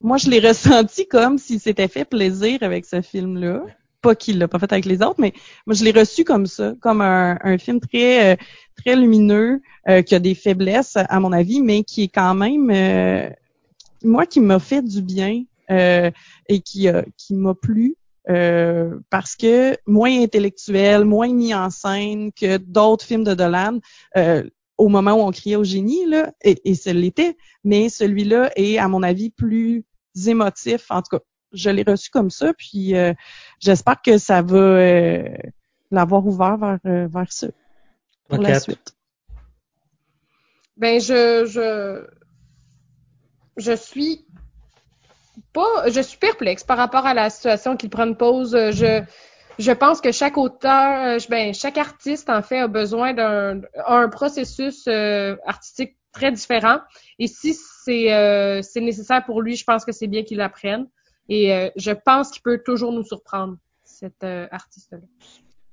moi je l'ai ressenti comme s'il s'était fait plaisir avec ce film-là. Pas qu'il l'a pas fait avec les autres, mais moi je l'ai reçu comme ça, comme un, un film très euh, très lumineux, euh, qui a des faiblesses à mon avis, mais qui est quand même euh, moi qui m'a fait du bien euh, et qui, qui m'a plu. euh, parce que moins intellectuel, moins mis en scène que d'autres films de Dolan, euh, au moment où on criait au génie, là, et, et ce l'était, mais celui-là est, à mon avis, plus émotif. En tout cas, je l'ai reçu comme ça, puis euh, j'espère que ça va euh, l'avoir ouvert vers, euh, vers ça pour la suite. Ben, je, je, je suis pas, je suis perplexe par rapport à la situation qu'il prend pause. Euh, Je, je pense que chaque auteur, ben, chaque artiste, en fait, a besoin d'un, un processus euh, artistique très différent. Et si c'est, euh, c'est nécessaire pour lui, je pense que c'est bien qu'il l'apprenne. Et euh, je pense qu'il peut toujours nous surprendre, cet euh, artiste-là.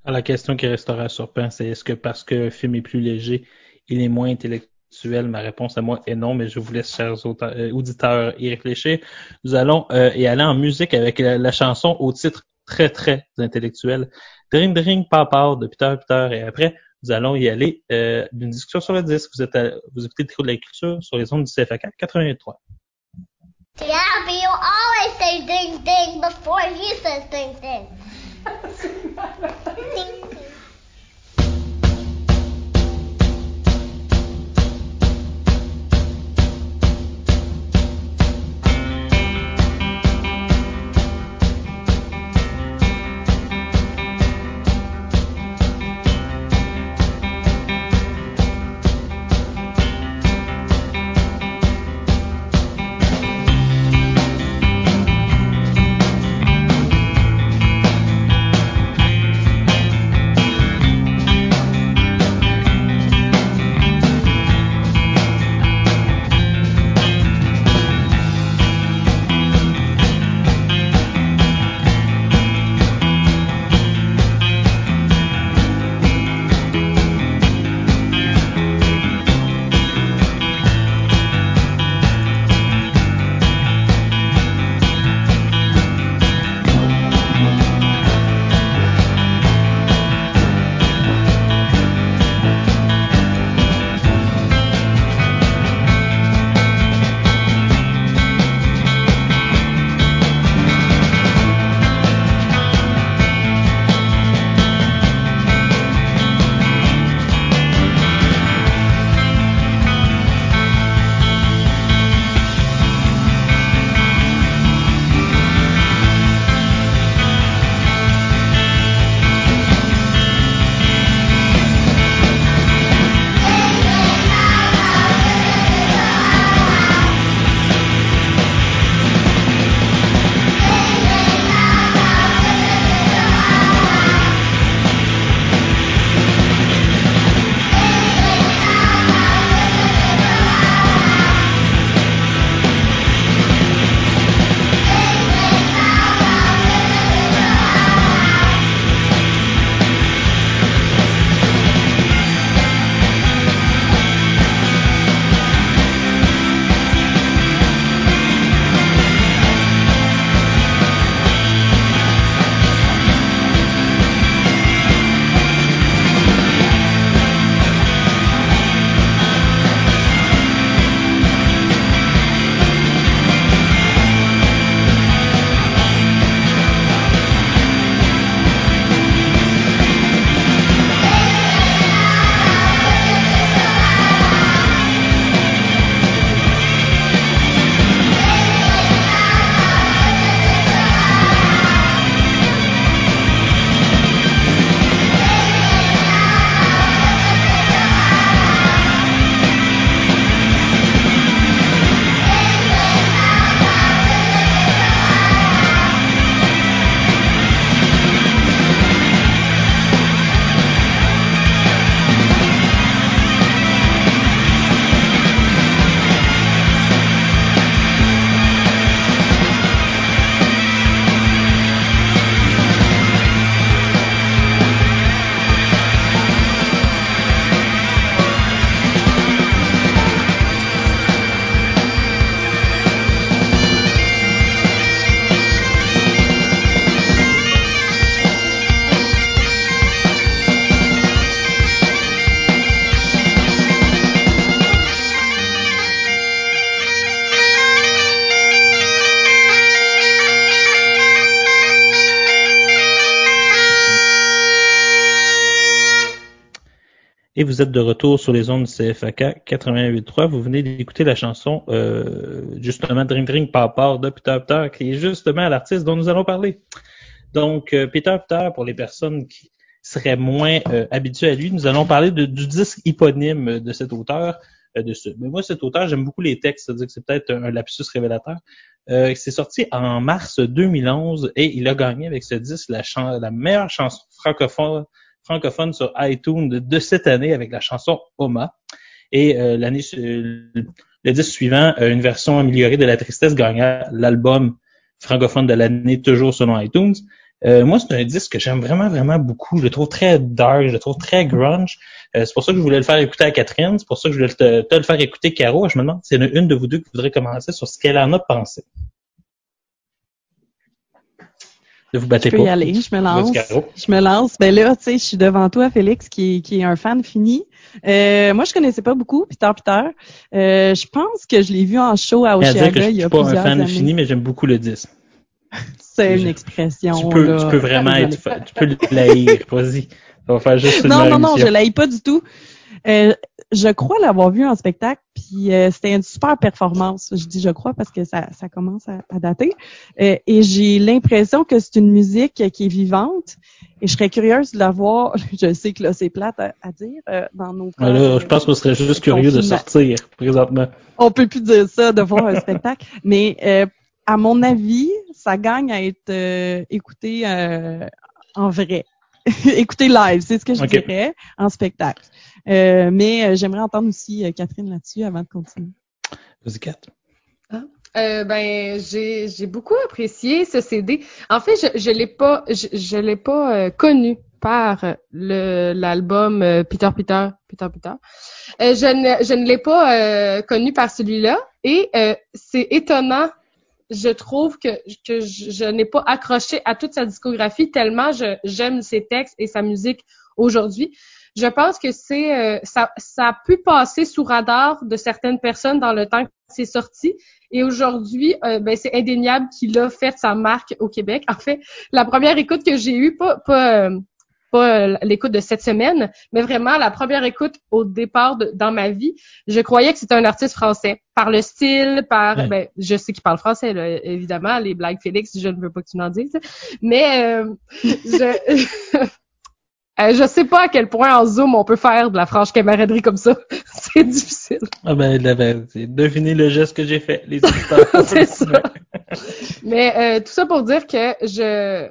Ah, La question qui restera surprenante, c'est est-ce que parce que le film est plus léger, il est moins intellectuel? Ma réponse à moi est non, mais je vous laisse, chers euh, auditeurs, y réfléchir. Nous allons euh, y aller en musique avec la, chanson au titre très, très intellectuel, Dring Dring Papa de Peter Peter. Et après, nous allons y aller euh, d'une discussion sur le disque. Vous êtes à- vous écoutez le de la culture sur les ondes du CFAK 83. Yeah, but you always say ding ding before you say ding ding. Ding, ding. Ding Et vous êtes de retour sur les ondes CFAK 88.3. Vous venez d'écouter la chanson, euh, justement, Drink Drink Papa de Peter Peter, qui est justement l'artiste dont nous allons parler. Donc, euh, Peter Peter, pour les personnes qui seraient moins euh, habituées à lui, nous allons parler du disque éponyme de cet auteur. euh, de ce. Mais moi, cet auteur, j'aime beaucoup les textes, c'est-à-dire que c'est peut-être un, lapsus révélateur. C'est sorti en mars 2011 et il a gagné avec ce disque la, la meilleure chanson francophone francophone sur iTunes de, cette année avec la chanson Oma. Et euh, l'année le disque suivant, euh, une version améliorée de La Tristesse gagna l'album francophone de l'année toujours selon iTunes. Euh, moi, c'est un disque que j'aime vraiment, vraiment beaucoup. Je le trouve très dark, je le trouve très grunge. C'est pour ça que je voulais le faire écouter à Catherine. C'est pour ça que je voulais te, le faire écouter, Caro. Je me demande si a une de vous deux qui voudrait commencer sur ce qu'elle en a pensé. Ne vous battez Je peux pas. y aller, je me lance. Je me lance. Ben là, tu sais, je suis devant toi, Félix, qui, est- qui est un fan fini. Euh, moi, je connaissais pas beaucoup Peter Peter. Euh, je pense que je l'ai vu en show à à dire que Oshiaga je il y suis a pas un fan années. fini, mais j'aime beaucoup le disque. C'est Je- une expression. Tu peux, là. tu peux vraiment être, tu peux l'haïr. Vas-y. On va faire juste une Non, non, non, je l'aille pas du tout. Euh, je crois l'avoir vu en spectacle, puis euh, c'était une super performance. Je dis je crois parce que ça, ça commence à, à dater. Euh, et j'ai l'impression que c'est une musique qui est vivante. Et je serais curieuse de la voir. Je sais que là, c'est plate à, à dire euh, dans nos là, je pense qu'on serait juste curieux de sortir présentement. On peut plus dire ça, de voir un spectacle. Mais euh, à mon avis, ça gagne à être euh, écouté euh, en vrai. écouté live, c'est ce que je Ok. dirais, en spectacle. Euh, mais euh, j'aimerais entendre aussi euh, Catherine là-dessus avant de continuer. Vas-y, Kat. Euh, ben j'ai j'ai beaucoup apprécié ce CD. En fait, je je l'ai pas je, je l'ai pas euh, connu par le l'album euh, Peter Peter Peter Peter. Euh, je ne je ne l'ai pas euh, connu par celui-là et euh, c'est étonnant. Je trouve que je, n'ai pas accroché à toute sa discographie tellement j'aime ses textes et sa musique aujourd'hui. Je pense que c'est euh, ça ça a pu passer sous radar de certaines personnes dans le temps que c'est sorti et aujourd'hui, euh, ben, c'est indéniable qu'il a fait sa marque au Québec. En fait, la première écoute que j'ai eue, pas, pas, euh, pas euh, l'écoute de cette semaine, mais vraiment la première écoute au départ de- dans ma vie, je croyais que c'était un artiste français. Par le style, par... Ouais. Ben, je sais qu'il parle français, là, évidemment, les blagues Félix, je ne veux pas que tu m'en dises. Mais euh, je... Euh, je sais pas à quel point en Zoom on peut faire de la franche camaraderie comme ça. c'est difficile. Ah ben, là, ben, devinez le geste que j'ai fait, les auditeurs. C'est ça. Mais euh, tout ça pour dire que je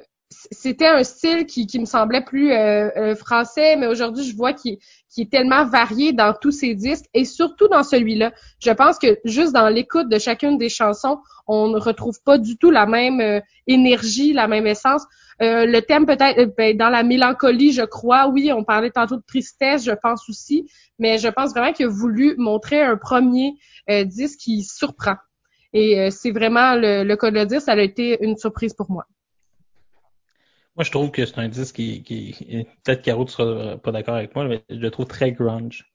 c'était un style qui, qui me semblait plus euh, euh, français, mais aujourd'hui je vois qu'il qui est tellement varié dans tous ses disques et surtout dans celui-là. Je pense que juste dans l'écoute de chacune des chansons, on ne retrouve pas du tout la même euh, énergie, la même essence. Le thème peut-être ben, dans la mélancolie, je crois. Oui, on parlait tantôt de tristesse, je pense aussi, mais je pense vraiment qu'il a voulu montrer un premier disque qui surprend. Et c'est vraiment le, le cas de le dire, ça a été une surprise pour moi. Moi, je trouve que c'est un disque qui, qui peut-être Caro, tu seras pas d'accord avec moi, mais je le trouve très grunge.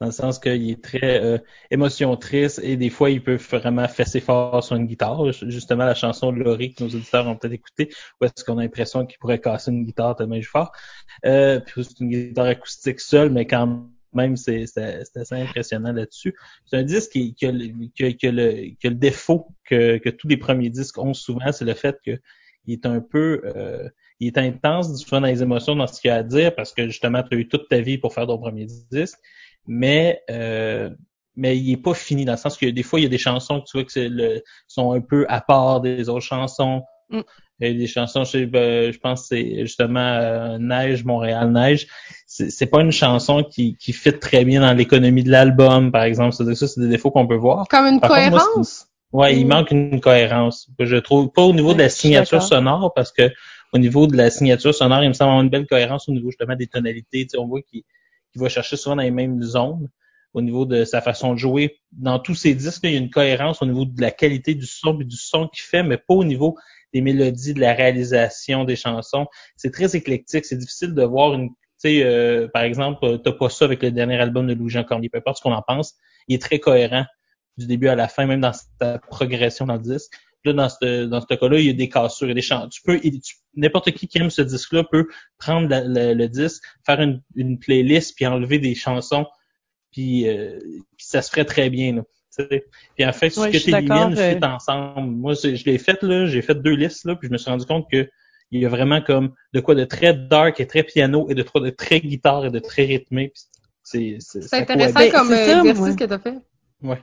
Dans le sens qu'il est très euh, émotion triste et des fois, il peut vraiment fesser fort sur une guitare. Justement, la chanson de Laurie que nos auditeurs ont peut-être écouté, où est-ce qu'on a l'impression qu'il pourrait casser une guitare tellement il fort. Euh, puis c'est une guitare acoustique seule, mais quand même, c'est assez impressionnant là-dessus. C'est un disque qui, qui, le- qui, qui a le, qui a le défaut que, que tous les premiers disques ont souvent, c'est le fait que il est un peu euh, il est intense souvent dans les émotions dans ce qu'il a à dire parce que justement tu as eu toute ta vie pour faire ton premier disque mais euh, mais il est pas fini dans le sens que des fois il y a des chansons que tu vois que c'est le sont un peu à part des autres chansons Mm. Il y a des chansons je, ben, je pense que c'est justement euh, Neige Montréal Neige c'est pas une chanson qui qui fit très bien dans l'économie de l'album par exemple c'est ça c'est des défauts qu'on peut voir Comme une Par contre, moi, cohérence. Ouais, il Mm. manque une cohérence. Je trouve pas au niveau de la signature sonore parce que au niveau de la signature sonore, il me semble avoir une belle cohérence au niveau justement des tonalités. On voit qu'il qu'il va chercher souvent dans les mêmes zones au niveau de sa façon de jouer. Dans tous ses disques, il y a une cohérence au niveau de la qualité du son et du son qu'il fait, mais pas au niveau des mélodies, de la réalisation des chansons. C'est très éclectique. C'est difficile de voir une. Tu sais, euh, par exemple, euh, t'as pas ça avec le dernier album de Louis-Jean Cormier. Peu importe ce qu'on en pense, il est très cohérent du début à la fin, même dans sa progression dans le disque. Là, dans ce dans ce cas-là, il y a des cassures, il y a des chants. Tu peux, tu- n'importe qui qui aime ce disque-là peut prendre la- le, le disque, faire une, une playlist, puis enlever des chansons, puis, euh, puis ça se ferait très bien. Là, tu sais. puis en fait, ce Ouais, que je suis tu élimines euh, fit ensemble. Moi, c'est- je l'ai fait là, j'ai fait deux listes là, puis je me suis rendu compte que il y a vraiment comme de quoi de très dark et très piano et de quoi de très guitare et de très rythmé. C'est c'est- C'est ça intéressant cohabite. comme euh, ça, exercice moi. que t'as fait. Ouais.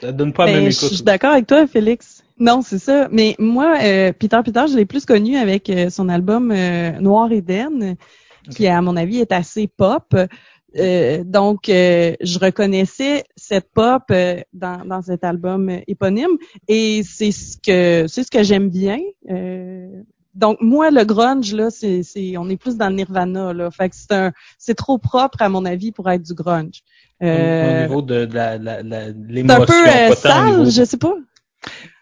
Ça donne pas la Ben, même je écoute. suis d'accord avec toi, Félix. Non, c'est ça. Mais moi, euh, Peter Peter, je l'ai plus connu avec euh, son album euh, Noir Eden, qui à mon avis est assez pop. Euh, donc, euh, je reconnaissais cette pop euh, dans, dans cet album éponyme, et c'est ce que c'est ce que j'aime bien. Euh, donc moi, le grunge là, c'est c'est on est plus dans le Nirvana là. Fait que c'est un c'est trop propre à mon avis pour être du grunge. Au- Euh, au niveau de, de la, la, la- l'émotion, euh, pas tant au sale, niveau- je sais pas.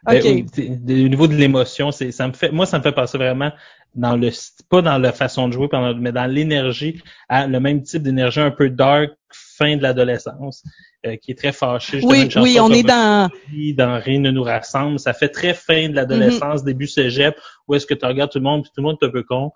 Ben, Ok. au, niveau de l'émotion, c'est ça me fait moi ça me fait passer vraiment dans le pas dans la façon de jouer mais dans l'énergie à le même type d'énergie un peu dark fin de l'adolescence euh, qui est très fâché Oui, oui, on est dans dans Rien ne nous rassemble, ça fait très fin de l'adolescence, Mhm. début cégep, où est-ce que tu regardes tout le monde, puis tout le monde est un peu con,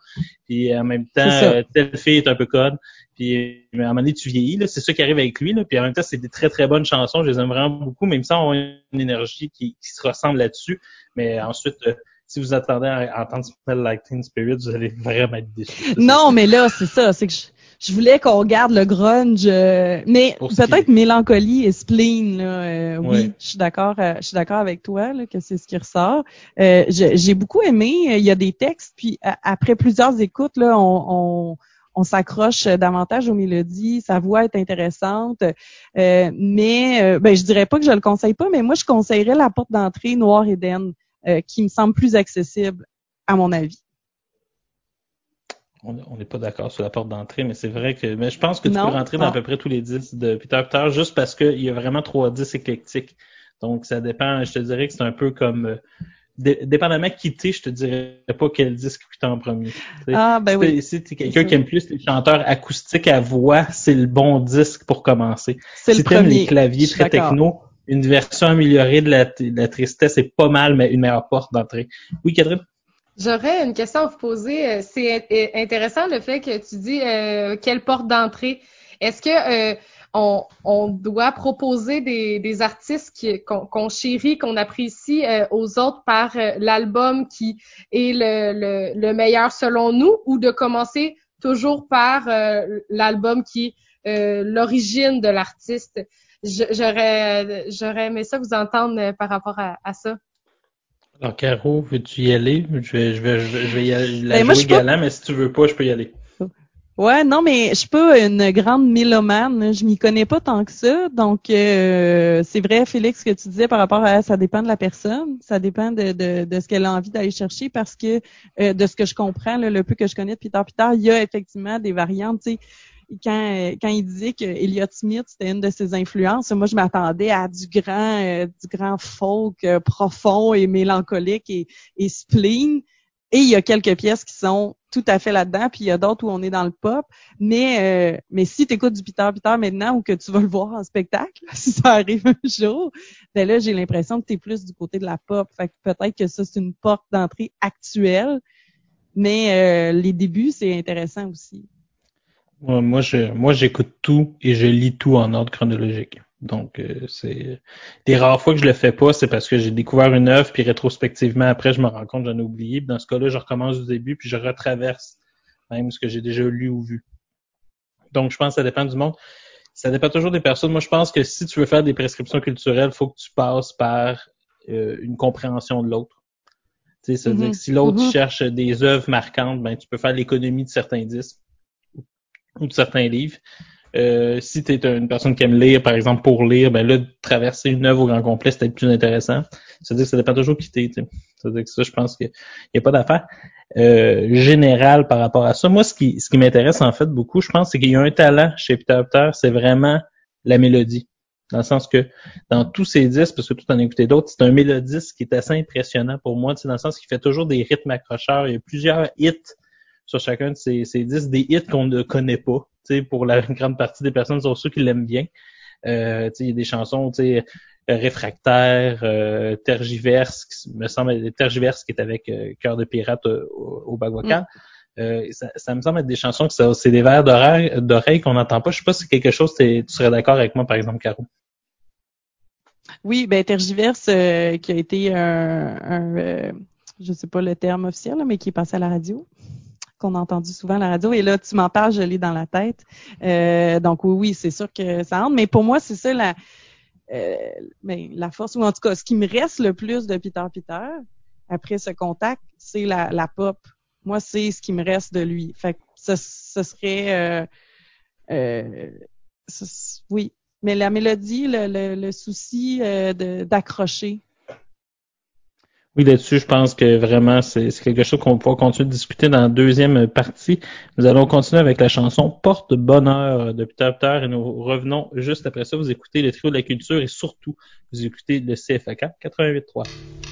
puis en même temps, euh, telle fille est un peu conne, puis à un moment donné, tu vieillis, c'est ça qui arrive avec lui, là, puis en même temps, c'est des très très bonnes chansons, je les aime vraiment beaucoup, même ça, on a une énergie qui, qui se ressemble là-dessus, mais ensuite, euh, si vous attendez à entendre Smell Like Teen Spirit, vous allez vraiment être déçus. Non, mais là, c'est ça. C'est que je, je voulais qu'on garde le grunge, euh, mais peut-être mélancolie et spleen. Là, euh, Ouais. Oui, je suis d'accord. euh, je suis d'accord avec toi là, que c'est ce qui ressort. J'ai beaucoup aimé. Il y a des textes, puis après plusieurs écoutes, là, on, on, on s'accroche davantage aux mélodies. Sa voix est intéressante, Euh, mais euh, ben je dirais pas que je le conseille pas, mais moi je conseillerais la porte d'entrée Noir Eden, euh, qui me semble plus accessible à mon avis. On n'est pas d'accord sur la porte d'entrée, mais c'est vrai que mais je pense que tu Non? peux rentrer dans à Ah. peu près tous les disques de Peter Peter juste parce qu'il y a vraiment trois disques éclectiques. Donc ça dépend, je te dirais que c'est un peu comme euh, dépendamment qui t'es, je te dirais pas quel disque que t'es en premier. Ah ben si oui. t'es- Si t'es quelqu'un C'est qui aime plus les chanteurs acoustiques à voix, c'est le bon disque pour commencer. C'est si le t'aimes premier. les claviers très techno, une version améliorée de la, de la tristesse est pas mal, mais une meilleure porte d'entrée. Oui, Catherine? J'aurais une question à vous poser. Euh, C'est in- intéressant le fait que tu dis euh, quelle porte d'entrée. Est-ce que euh, on, on doit proposer des, des artistes qui- qu'on qu'on chérit, qu'on apprécie euh, aux autres par euh, l'album qui est le, le, le meilleur selon nous, ou de commencer toujours par euh, l'album qui est euh, l'origine de l'artiste? Je- J'aurais j'aurais aimé ça vous entendre euh, par rapport à, à ça. Alors, Caro, veux-tu y aller? Je vais, je vais, je vais, y aller, la Ben, moi, je jouer suis pas- galant, mais si tu veux pas, je peux y aller. Ouais, non, mais je suis pas une grande mélomane. Je m'y connais pas tant que ça. Donc, euh, c'est vrai, Félix, ce que tu disais par rapport à ça dépend de la personne. Ça dépend de, de, de ce qu'elle a envie d'aller chercher parce que euh, de ce que je comprends, là, le peu que je connais de Peter Peter, il y a effectivement des variantes. Quand, euh, quand il disait que Elliott Smith, c'était une de ses influences, moi, je m'attendais à du grand, euh, du grand folk euh, profond et mélancolique et, et spleen. Et il y a quelques pièces qui sont tout à fait là-dedans, puis il y a d'autres où on est dans le pop. Mais euh, mais si tu écoutes du Peter Peter maintenant ou que tu vas le voir en spectacle, si ça arrive un jour, ben là, j'ai l'impression que tu es plus du côté de la pop. Fait que peut-être que ça, c'est une porte d'entrée actuelle. Mais euh, les débuts, c'est intéressant aussi. Moi, moi, j'écoute tout et je lis tout en ordre chronologique. Donc, euh, c'est des rares fois que je le fais pas, c'est parce que j'ai découvert une œuvre, puis rétrospectivement, après, je me rends compte j'en ai oublié. Puis dans ce cas-là, je recommence du début, puis je retraverse même ce que j'ai déjà lu ou vu. Donc, je pense que ça dépend du monde. Ça dépend toujours des personnes. Moi, je pense que si tu veux faire des prescriptions culturelles, il faut que tu passes par euh, une compréhension de l'autre. Tu sais, ça veut dire Mhm. que si l'autre Mhm. cherche des œuvres marquantes, ben tu peux faire l'économie de certains disques ou de certains livres. Euh, si tu es une personne qui aime lire, par exemple, pour lire, ben là, traverser une œuvre au grand complet, c'est peut-être plus intéressant. C'est-à-dire que ça dépend toujours qui t'es. C'est-à-dire que ça, je pense qu'il n'y a pas d'affaire euh, générale par rapport à ça. Moi, ce qui, ce qui m'intéresse en fait beaucoup, je pense, c'est qu'il y a un talent chez Peter Peter, c'est vraiment la mélodie. Dans le sens que dans tous ses disques, parce que tout en écouté d'autres, c'est un mélodiste qui est assez impressionnant pour moi, dans le sens qu'il fait toujours des rythmes accrocheurs. Il y a plusieurs hits sur chacun de ses, ses disques, des hits qu'on ne connaît pas. Pour la grande partie des personnes, sont ceux qui l'aiment bien. Euh, il y a des chansons, réfractaires, euh, tergiverse, qui me semble tergiverse qui est avec euh, Cœur de pirate euh, au, au. Euh, ça, ça me semble être des chansons que c'est des vers d'oreille d'oreille qu'on n'entend pas. Je sais pas si c'est quelque chose, tu serais d'accord avec moi, par exemple, Caro? Oui, ben Tergiverse, euh, qui a été un, un euh, je sais pas le terme officiel, là, mais qui est passé à la radio, qu'on a entendu souvent à la radio. Et là, tu m'en parles, je l'ai dans la tête. Euh, donc oui, oui, c'est sûr que ça entre. Mais pour moi, c'est ça la, euh, ben, la force, ou en tout cas, ce qui me reste le plus de Peter Peter, après ce contact, c'est la, la pop. Moi, c'est ce qui me reste de lui. Fait que ce, serait... euh, oui, mais la mélodie, le, le, le souci d'accrocher. Oui, là-dessus, je pense que vraiment, c'est quelque chose qu'on pouvoir continuer de discuter dans la deuxième partie. Nous allons continuer avec la chanson Porte Bonheur de Peter et nous revenons juste après ça. Vous écoutez le trio de la culture et surtout, vous écoutez le CFAK 88.3.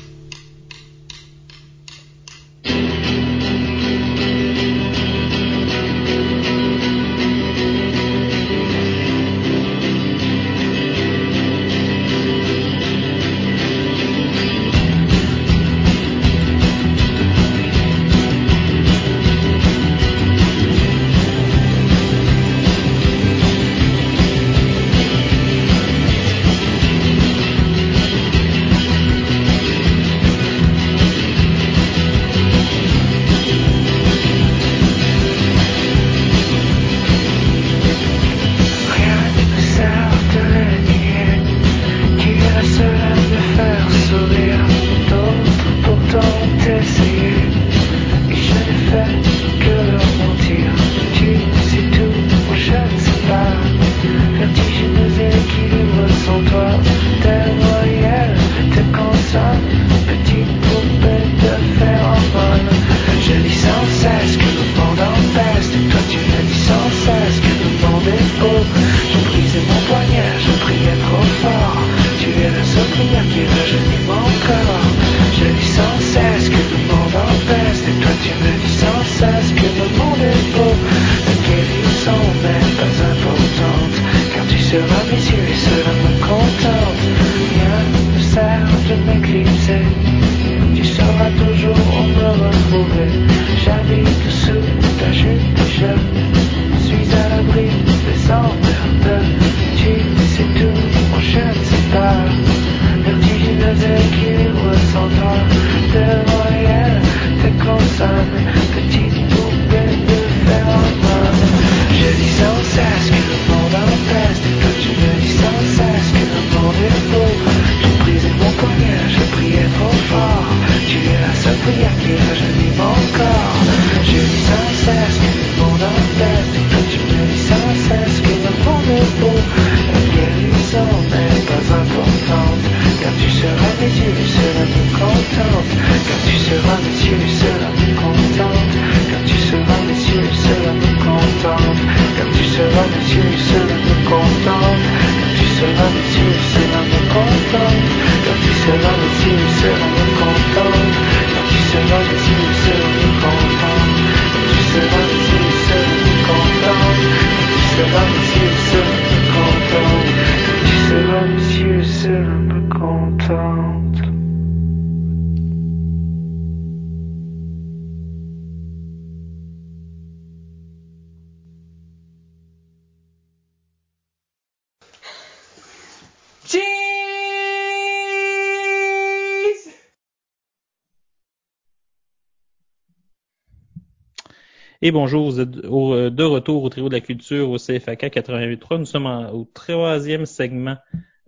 Et bonjour, vous êtes au- euh, de retour au trio de la culture au CFAK 88.3. Nous sommes en- au troisième segment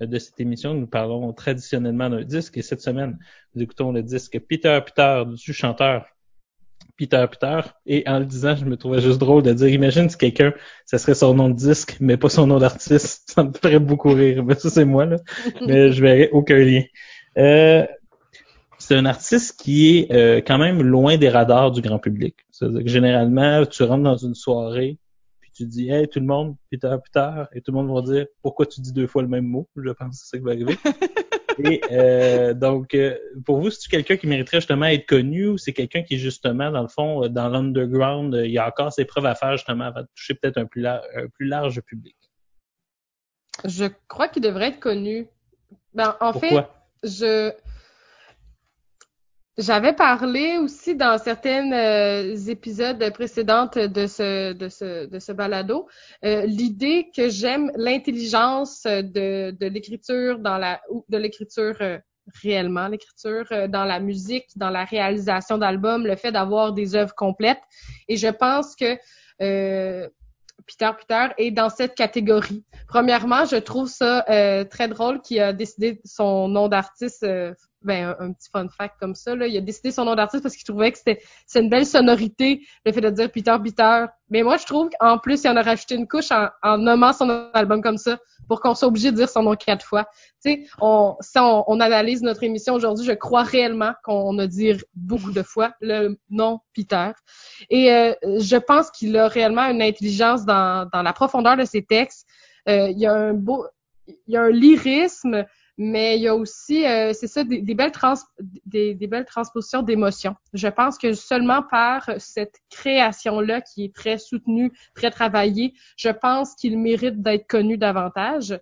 euh, de cette émission. Nous parlons traditionnellement d'un disque et cette semaine, nous écoutons le disque Peter Peter du chanteur Peter Peter. Et en le disant, je me trouvais juste drôle de dire, imagine si quelqu'un, ça serait son nom de disque, mais pas son nom d'artiste. Ça me ferait beaucoup rire. Mais ça, c'est moi, là. Mais je verrais aucun lien. Euh, c'est un artiste qui est euh, quand même loin des radars du grand public. C'est-à-dire que généralement, tu rentres dans une soirée, puis tu dis Hey tout le monde, Peter Peter, et tout le monde va dire Pourquoi tu dis deux fois le même mot? Je pense que c'est ça qui va arriver. et euh, donc, euh, pour vous, c'est-tu quelqu'un qui mériterait justement être connu ou c'est quelqu'un qui est justement, dans le fond, euh, dans l'underground, euh, il y a encore ses preuves à faire justement avant de toucher peut-être un plus, lar- un plus large public? Je crois qu'il devrait être connu. Ben, en fait, je j'avais parlé aussi dans certains euh, épisodes précédents de ce de ce de ce balado euh, l'idée que j'aime l'intelligence de de l'écriture dans la ou de l'écriture euh, réellement l'écriture euh, dans la musique, dans la réalisation d'albums, le fait d'avoir des œuvres complètes et je pense que euh, Peter Peter est dans cette catégorie. Premièrement, je trouve ça euh, très drôle qu'il a décidé son nom d'artiste, euh, ben un, petit fun fact comme ça. Là. Il a décidé son nom d'artiste parce qu'il trouvait que c'était c'est une belle sonorité, le fait de dire Peter Peter. Mais moi, je trouve qu'en plus, il en a rajouté une couche en, en nommant son album comme ça pour qu'on soit obligé de dire son nom quatre fois. Tu sais, on, si on, on analyse notre émission aujourd'hui, je crois réellement qu'on a dit beaucoup de fois le nom Peter. Et euh, je pense qu'il a réellement une intelligence dans, dans la profondeur de ses textes. Euh, il y a un beau, il y a un lyrisme, mais il y a aussi, euh, c'est ça, des, des belles trans, des, des belles transpositions d'émotions. Je pense que seulement par cette création-là, qui est très soutenue, très travaillée, je pense qu'il mérite d'être connu davantage.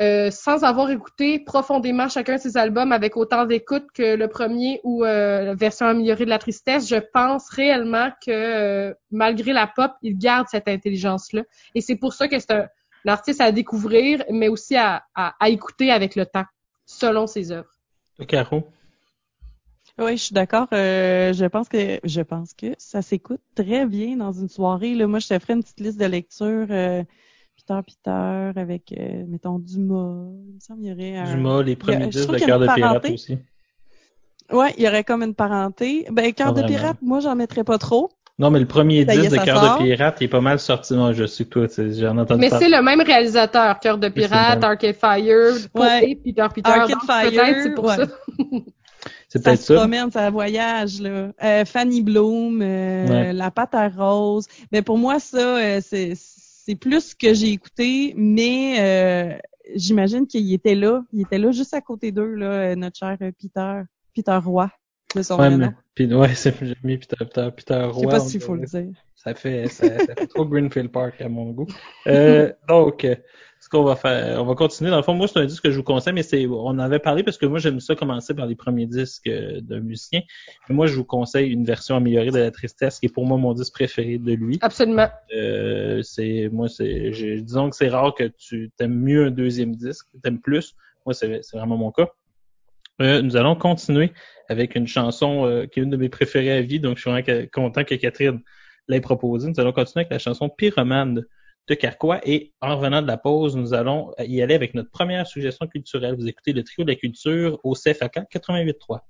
Euh, sans avoir écouté profondément chacun de ses albums avec autant d'écoute que le premier ou euh, la version améliorée de la tristesse, je pense réellement que euh, malgré la pop, il garde cette intelligence-là. Et c'est pour ça que c'est un, un artiste à découvrir, mais aussi à, à, à écouter avec le temps, selon ses œuvres. Caro? Oui, je suis d'accord. Euh, je pense que je pense que ça s'écoute très bien dans une soirée. Là, moi, je te ferais une petite liste de lecture. euh, Peter Peter avec, euh, mettons, Dumas. Il me semble qu'il y aurait un... Dumas, les il premiers disques de Cœur de Pirate aussi. Ouais, il y aurait comme une parenté. Ben, Cœur de. Pirate, moi, j'en mettrais pas trop. Non, mais le premier Ça y est, disque de Cœur sort? de Pirate, il est pas mal sorti. Non, je sais que toi, tu sais, j'en ai entendu Mais c'est le même réalisateur, Cœur de Pirate. Arcade Fire, Ouais. et Peter Peter. Arcade Fire, c'est pour ouais. ça. C'est Ça peut-être se ça. promène, ça voyage, là. Euh, Fanny Bloom, euh, Ouais. La pâte à rose. Mais pour moi, ça, euh, c'est, c'est plus ce que j'ai écouté, mais euh, j'imagine qu'il était là. Il était là juste à côté d'eux, là, notre cher Peter, Peter Roy, Ouais, nom. puis, ouais, c'est, mis Peter, Peter, Peter Je Roy. sais pas s'il faut le dire. Ça fait, ça, ça fait trop Greenfield Park à mon goût. Euh, donc, euh, ce qu'on va faire, on va continuer. Dans le fond, moi, c'est un disque que je vous conseille, mais c'est, on en avait parlé parce que moi, j'aime ça commencer par les premiers disques euh, d'un musicien. Mais moi, je vous conseille une version améliorée de La Tristesse, qui est pour moi mon disque préféré de lui. Absolument. Euh, c'est, moi, c'est, disons que c'est rare que tu t'aimes mieux un deuxième disque, t'aimes plus. Moi, c'est, c'est vraiment mon cas. Euh, nous allons continuer avec une chanson euh, qui est une de mes préférées à vie, donc je suis vraiment content que Catherine l'ait proposée. Nous allons continuer avec la chanson Pyromane de Carquois et en revenant de la pause, nous allons y aller avec notre première suggestion culturelle. Vous écoutez le trio de la culture au CFAK 88.3.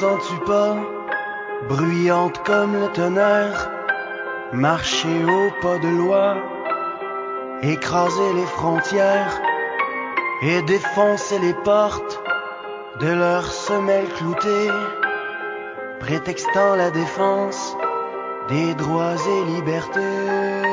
les entends-tu pas, bruyantes comme le tonnerre, marcher au pas de loi, écraser les frontières et défoncer les portes de leurs semelles cloutées, prétextant la défense des droits et libertés.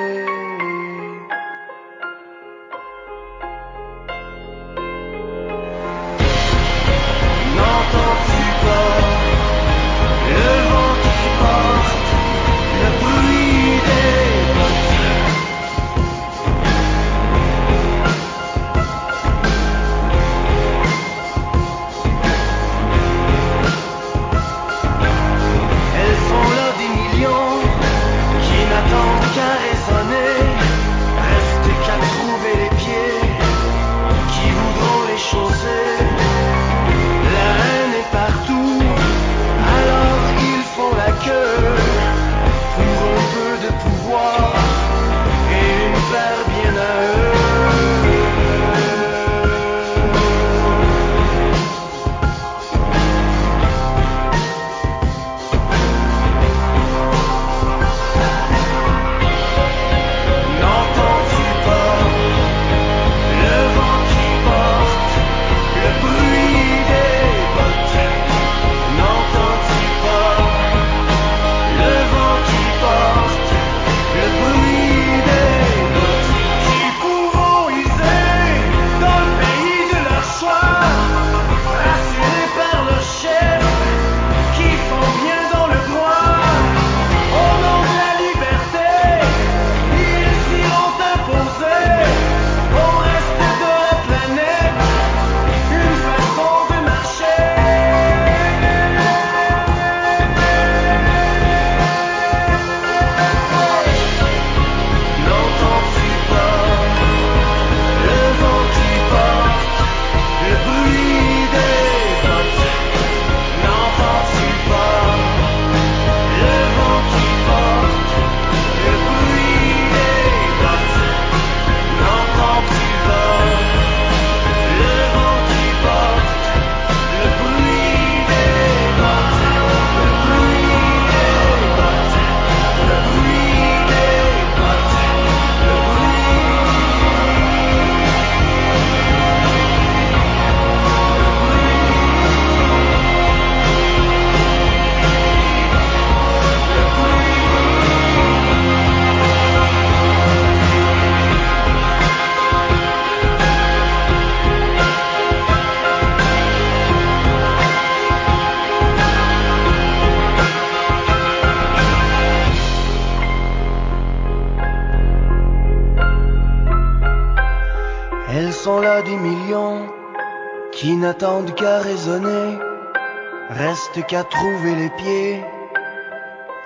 Qu'à trouver les pieds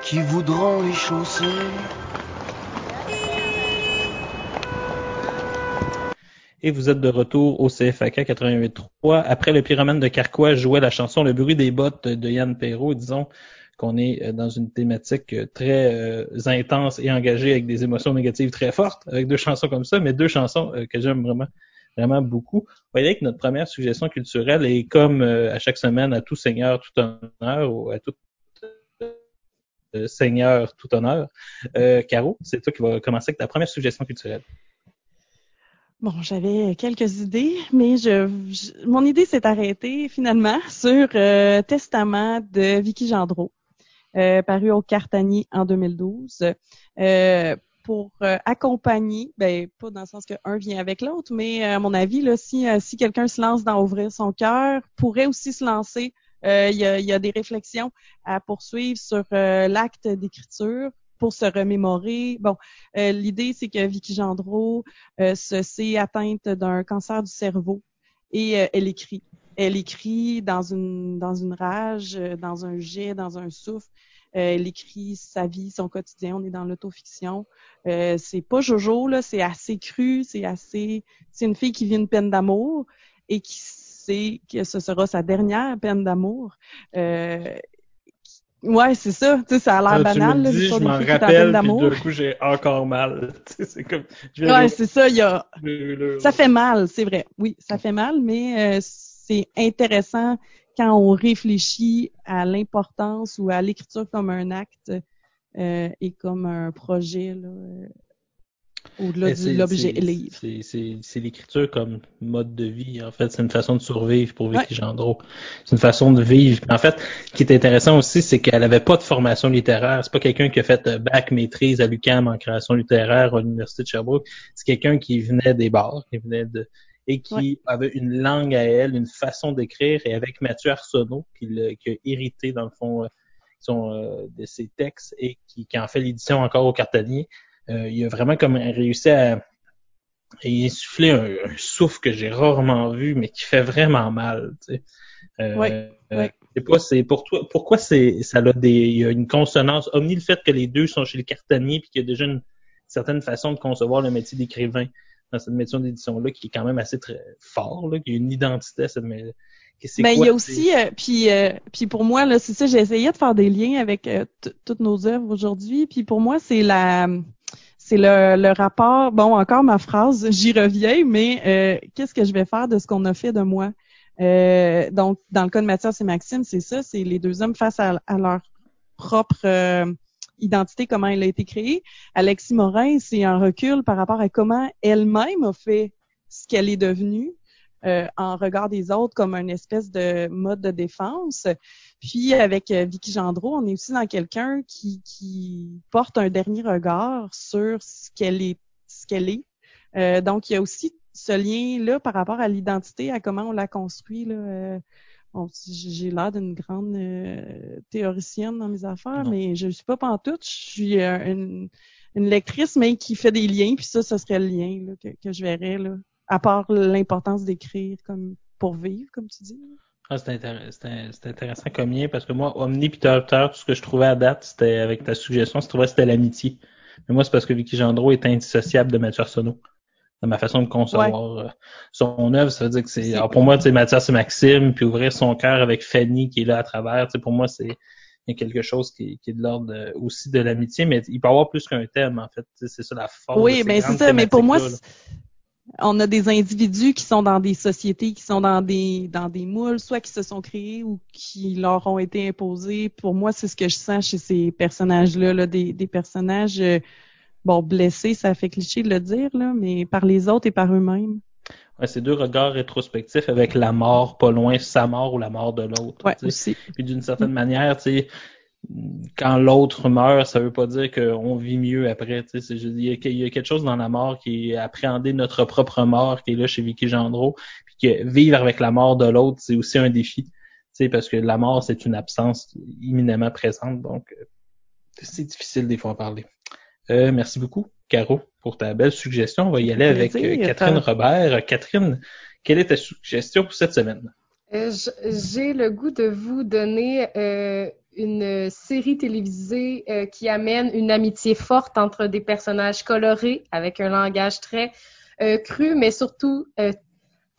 qui voudront les chausser. Et vous êtes de retour au CFAK 88.3. Après le pyromane de Carquois jouait la chanson Le bruit des bottes de Yann Perrault. Disons qu'on est euh, dans une thématique euh, très euh, intense et engagée avec des émotions négatives très fortes, avec deux chansons comme ça, mais deux chansons que j'aime vraiment vraiment beaucoup. Vous voyez que notre première suggestion culturelle est comme euh, à chaque semaine, à tout seigneur, tout honneur, ou à tout euh, seigneur, tout honneur. Euh, Caro, c'est toi qui vas commencer avec ta première suggestion culturelle. Bon, j'avais quelques idées, mais je, je- mon idée s'est arrêtée finalement sur euh, Testament de Vicky Gendreau, euh, paru au Cartanier en 2012, euh, pour euh, accompagner, ben pas dans le sens que un vient avec l'autre, mais euh, à mon avis, là, si, euh, si quelqu'un se lance dans ouvrir son cœur, pourrait aussi se lancer. euh, Il y, a, y a des réflexions à poursuivre sur l'acte d'écriture pour se remémorer. Bon, l'idée, c'est que Vicky Gendreau se s'est atteinte d'un cancer du cerveau et elle écrit. Elle écrit dans une dans une rage, dans un jet, dans un souffle. Euh, elle écrit sa vie, son quotidien. On est dans l'autofiction. Euh, c'est pas Jojo là, c'est assez cru, c'est assez. C'est une fille qui vit une peine d'amour et qui sait que ce sera sa dernière peine d'amour. Euh, Ouais, c'est ça. Tu sais, ça a l'air tu banal, me là, dis, l'histoire je m'en rappelle, puis d'un coup, j'ai encore mal. Tu sais, c'est comme... Ouais, c'est ça. Il y a, ça fait mal, c'est vrai. Oui, ça fait mal, mais euh, c'est intéressant quand on réfléchit à l'importance ou à l'écriture comme un acte euh, et comme un projet là, euh, au-delà de l'objet c'est- livre. c'est- C'est c'est l'écriture comme mode de vie. En fait, c'est une façon de survivre pour Vicky Gendreau. C'est une façon de vivre. En fait, ce qui est intéressant aussi, c'est qu'elle avait pas de formation littéraire. C'est pas quelqu'un qui a fait euh, bac maîtrise à l'UQAM en création littéraire à l'Université de Sherbrooke. C'est quelqu'un qui venait des bars, qui venait de et qui avait une langue à elle, une façon d'écrire. Et avec Mathieu Arsenault, qui, qui a hérité dans le fond euh, son, euh, de ses textes et qui, qui en fait l'édition encore au cartonnier, euh, il a vraiment comme réussi à, et insuffler un, un souffle que j'ai rarement vu, mais qui fait vraiment mal. Tu sais. Euh, Ouais, euh, ouais. je sais pas, c'est pour toi. Pourquoi c'est ça a des, il y a une consonance. Omni le fait que les deux sont chez le cartonnier puis qu'il y a déjà une certaine façon de concevoir le métier d'écrivain dans cette métier d'édition là qui est quand même assez très fort, là, qui a une identité à cette c'est Mais quoi, il y a aussi, euh, puis, euh, puis pour moi là, c'est ça, j'ai essayé de faire des liens avec euh, toutes nos œuvres aujourd'hui. Puis pour moi, c'est la, c'est le, le rapport. Bon, encore ma phrase, j'y reviens, mais qu'est-ce que je vais faire de ce qu'on a fait de moi? Donc, dans le cas de Mathias et Maxime, c'est ça, c'est les deux hommes face à, à leur propre euh, identité, comment elle a été créée. Alexis Morin, c'est un recul par rapport à comment elle-même a fait ce qu'elle est devenue euh, en regard des autres comme une espèce de mode de défense. Puis avec euh, Vicky Gendreau, on est aussi dans quelqu'un qui, qui porte un dernier regard sur ce qu'elle est, ce est. Euh, donc il y a aussi ce lien-là par rapport à l'identité, à comment on la construit. Là, euh, bon, j'ai l'air d'une grande euh, théoricienne dans mes affaires, mais je suis pas pantoute. Je suis euh, une, une lectrice, mais qui fait des liens. Puis ça, ce serait le lien là, que, que je verrais là à part l'importance d'écrire comme pour vivre, comme tu dis. Ah, c'est intéressant, intéressant comme lien parce que moi, Omni Terre, tout ce que je trouvais à date, c'était avec ta suggestion, je trouvais que c'était l'amitié. Mais moi, c'est parce que Vicky Gendreau est indissociable de Mathieu Arsenault. Dans ma façon de concevoir euh, son œuvre, ça veut dire que c'est. Alors pour moi, tu sais, Mathias et Maxime, puis ouvrir son cœur avec Fanny qui est là à travers, tu sais, pour moi, c'est il y a quelque chose qui, qui est de l'ordre de- aussi de l'amitié, mais il peut y avoir plus qu'un thème, en fait. C'est ça la force. de Oui, mais c'est grandes ça. Mais pour moi, là. c'est- on a des individus qui sont dans des sociétés, qui sont dans des dans des moules, soit qui se sont créés ou qui leur ont été imposés. Pour moi, c'est ce que je sens chez ces personnages-là, là, des, des personnages euh, bon blessés, ça fait cliché de le dire là, mais par les autres et par eux-mêmes. Ouais, c'est deux regards rétrospectifs avec la mort pas loin, sa mort ou la mort de l'autre. Ouais, aussi. Puis d'une certaine manière, tu sais, quand l'autre meurt, ça veut pas dire qu'on vit mieux après. Tu sais, C'est- je dis, il y a- il y a quelque chose dans la mort qui est appréhender notre propre mort qui est là chez Vicky Gendreau. Puis que vivre avec la mort de l'autre, c'est aussi un défi. Tu sais, parce que la mort, c'est une absence imminemment présente. Donc, euh, c'est difficile des fois à parler. Euh, merci beaucoup, Caro, pour ta belle suggestion. On va y aller avec plaisir. euh, Catherine Robert. Catherine, quelle est ta suggestion pour cette semaine? Euh, J'ai le goût de vous donner euh, une série télévisée euh, qui amène une amitié forte entre des personnages colorés avec un langage très euh, cru, mais surtout euh,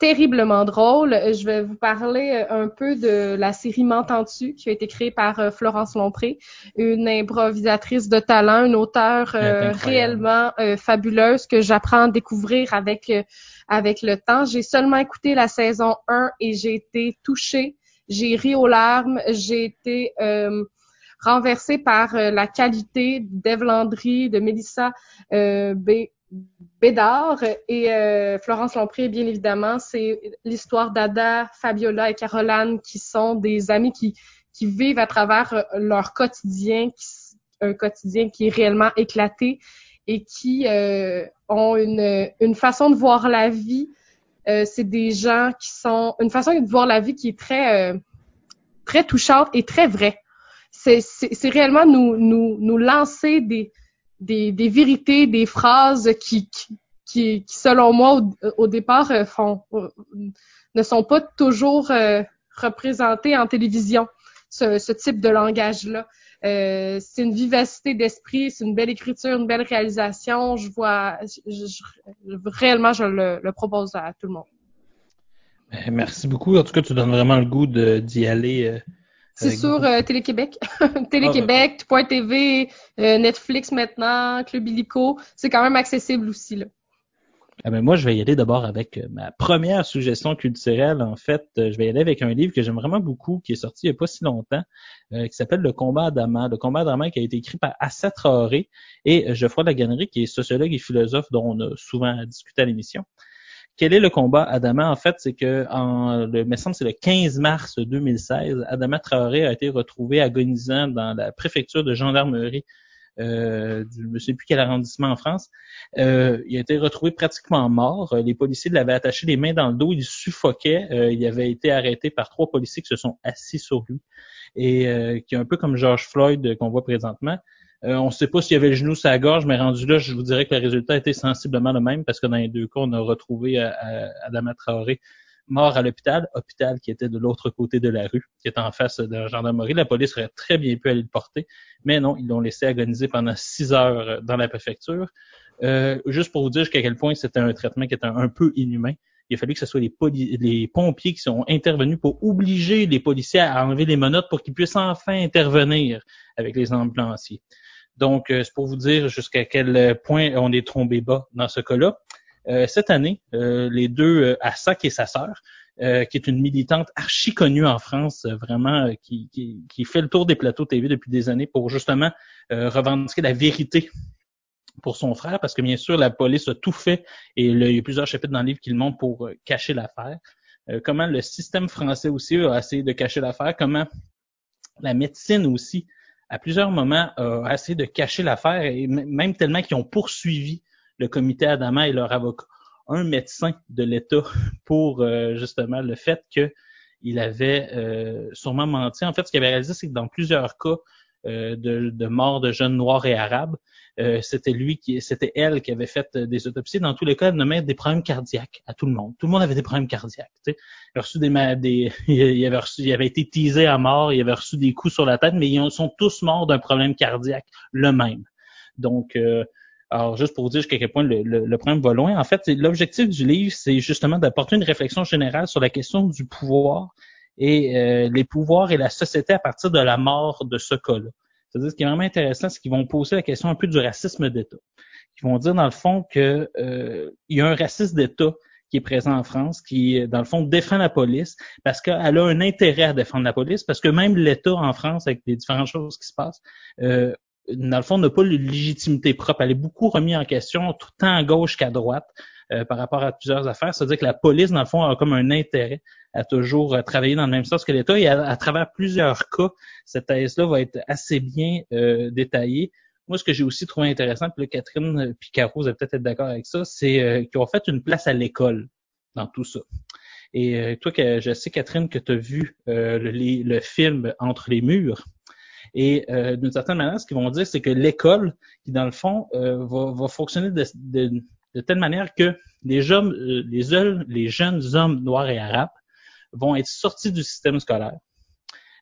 terriblement drôle. Euh, Je vais vous parler euh, un peu de la série M'entends-tu qui a été créée par euh, Florence Lompré, une improvisatrice de talent, une auteure euh, réellement euh, fabuleuse que j'apprends à découvrir avec euh, avec le temps. J'ai seulement écouté la saison 1 et j'ai été touchée. J'ai ri aux larmes. J'ai été euh, renversée par la qualité d'Ève Landry, de Mélissa euh, B- Bédard et euh, Florence Lompré, bien évidemment. C'est l'histoire d'Ada, Fabiola et Caroline qui sont des amis qui, vivent à travers leur quotidien, un quotidien qui est réellement éclaté et qui euh, ont une, façon de voir la vie. Euh, c'est des gens qui sont une façon de voir la vie qui est très touchante et très vraie. C'est réellement nous lancer des des vérités, des phrases qui qui qui, selon moi au, départ euh, euh, ne sont pas toujours euh, représentées en télévision. Ce, type de langage là. Euh, c'est une vivacité d'esprit, c'est une belle écriture, une belle réalisation. Je vois, je, je- réellement, je le, propose à tout le monde. Euh, Merci beaucoup. En tout cas, tu donnes vraiment le goût d'y aller. C'est sur euh, Télé-Québec, Télé-Québec, Point TV, euh, Netflix maintenant, Club Illico. C'est quand même accessible aussi là. Ah ben moi, je vais y aller d'abord avec euh, ma première suggestion culturelle. En fait, euh, je vais y aller avec un livre que j'aime vraiment beaucoup, qui est sorti il n'y a pas si longtemps, euh, qui s'appelle Le combat d'Adama. Le combat d'Adama qui a été écrit par Assa Traoré et euh, Geoffroy Lagannerie, qui est sociologue et philosophe dont on a souvent discuté à l'émission. Quel est le combat Adama? En fait, c'est que en le semble c'est le 15 mars 2016, Adama Traoré a été retrouvé agonisant dans la préfecture de gendarmerie euh, du, je ne sais plus quel arrondissement en France. Euh, il a été retrouvé pratiquement mort. Euh, Les policiers l'avaient attaché les mains dans le dos, il suffoquait. Il avait été arrêté par trois policiers qui se sont assis sur lui et qui est un peu comme George Floyd qu'on voit présentement. Euh, on ne sait pas s'il y avait le genou sur la gorge, mais rendu là, je vous dirais que le résultat était sensiblement le même parce que dans les deux cas, on a retrouvé euh, Adama Traoré mort à l'hôpital, hôpital qui était de l'autre côté de la rue, qui est en face de la gendarmerie. La police aurait très bien pu aller le porter, mais non, ils l'ont laissé agoniser pendant six heures dans la préfecture. Euh, juste pour vous dire jusqu'à quel point c'était un traitement qui était un, un, peu inhumain. Il a fallu que ce soit les, les pompiers qui sont intervenus pour obliger les policiers à enlever les menottes pour qu'ils puissent enfin intervenir avec les ambulanciers. Donc, euh, c'est pour vous dire jusqu'à quel point on est tombé bas dans ce cas-là. Euh, cette année, euh, les deux, euh, Assak et sa sœur, euh, qui est une militante archi connue en France, euh, vraiment, qui, qui, qui, fait le tour des plateaux TV depuis des années pour justement revendiquer la vérité pour son frère, parce que bien sûr, la police a tout fait, et il y a plusieurs chapitres dans le livre qui le montrent pour cacher l'affaire. comment le système français aussi a essayé de cacher l'affaire, comment la médecine aussi, à plusieurs moments, a essayé de cacher l'affaire, et même tellement qu'ils ont poursuivi le comité Adama et leur avocat, un médecin de l'État pour euh, justement le fait qu'il avait euh, sûrement menti. En fait, ce qu'il avait réalisé, c'est que dans plusieurs cas euh, de, de mort de jeunes noirs et arabes, euh, c'était lui qui, c'était elle qui avait fait des autopsies. Dans tous les cas, elle nommait des problèmes cardiaques à tout le monde. Tout le monde avait des problèmes cardiaques. Il, a reçu des, il avait avait été teasé à mort, il avait reçu des coups sur la tête, mais ils sont tous morts d'un problème cardiaque le même. Donc euh, alors, juste pour vous dire jusqu'à quel point le, le, le, problème va loin, en fait, l'objectif du livre, c'est justement d'apporter une réflexion générale sur la question du pouvoir et euh, les pouvoirs et la société à partir de la mort de ce cas-là. C'est-à-dire, ce qui est vraiment intéressant, c'est qu'ils vont poser la question un peu du racisme d'État. Ils vont dire, dans le fond, que euh, y a un racisme d'État qui est présent en France, qui, dans le fond, défend la police parce qu'elle a un intérêt à défendre la police, parce que même l'État en France, avec les différentes choses qui se passent, euh, dans le fond, n'a pas une légitimité propre. Elle est beaucoup remise en question, tout tant à gauche qu'à droite, euh, par rapport à plusieurs affaires. C'est-à-dire que la police, dans le fond, a comme un intérêt à toujours euh, travailler dans le même sens que l'État. Et à, travers plusieurs cas, cette thèse-là va être assez bien euh, détaillée. Moi, ce que j'ai aussi trouvé intéressant, puis là, Catherine Picaro, vous allez peut-être être, d'accord avec ça, c'est euh, qu'ils ont fait une place à l'école dans tout ça. Et toi, que, je sais, Catherine, que tu as vu le film Entre les murs. Et euh, d'une certaine manière, ce qu'ils vont dire, c'est que l'école, qui dans le fond, euh, va, va, fonctionner de, de, de, telle manière que les jeunes, les, les jeunes hommes noirs et arabes vont être sortis du système scolaire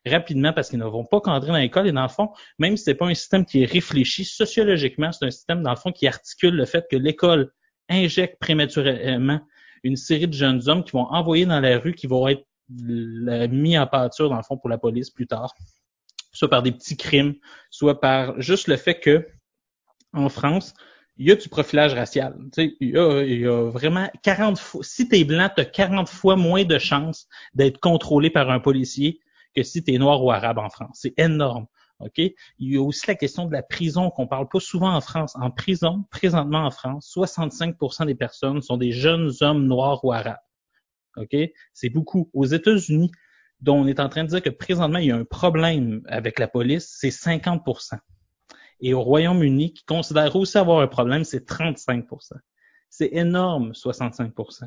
rapidement parce qu'ils ne vont pas cadrer dans l'école. Et dans le fond, même si c'est pas un système qui est réfléchi sociologiquement, c'est un système dans le fond qui articule le fait que l'école injecte prématurément une série de jeunes hommes qui vont envoyer dans la rue, qui vont être mis en pâture dans le fond pour la police plus tard soit par des petits crimes, soit par juste le fait que en France, il y a du profilage racial. Il, y a, il y a vraiment 40 fois. Si t'es blanc, t'as 40 fois moins de chances d'être contrôlé par un policier que si t'es noir ou arabe en France. C'est énorme. OK? Il y a aussi la question de la prison qu'on parle pas souvent en France. En prison, présentement en France, 65% des personnes sont des jeunes hommes noirs ou arabes. C'est beaucoup. Aux États-Unis, dont on est en train de dire que présentement, il y a un problème avec la police, c'est 50% Et au Royaume-Uni, qui considère aussi avoir un problème, c'est 35% C'est énorme, 65%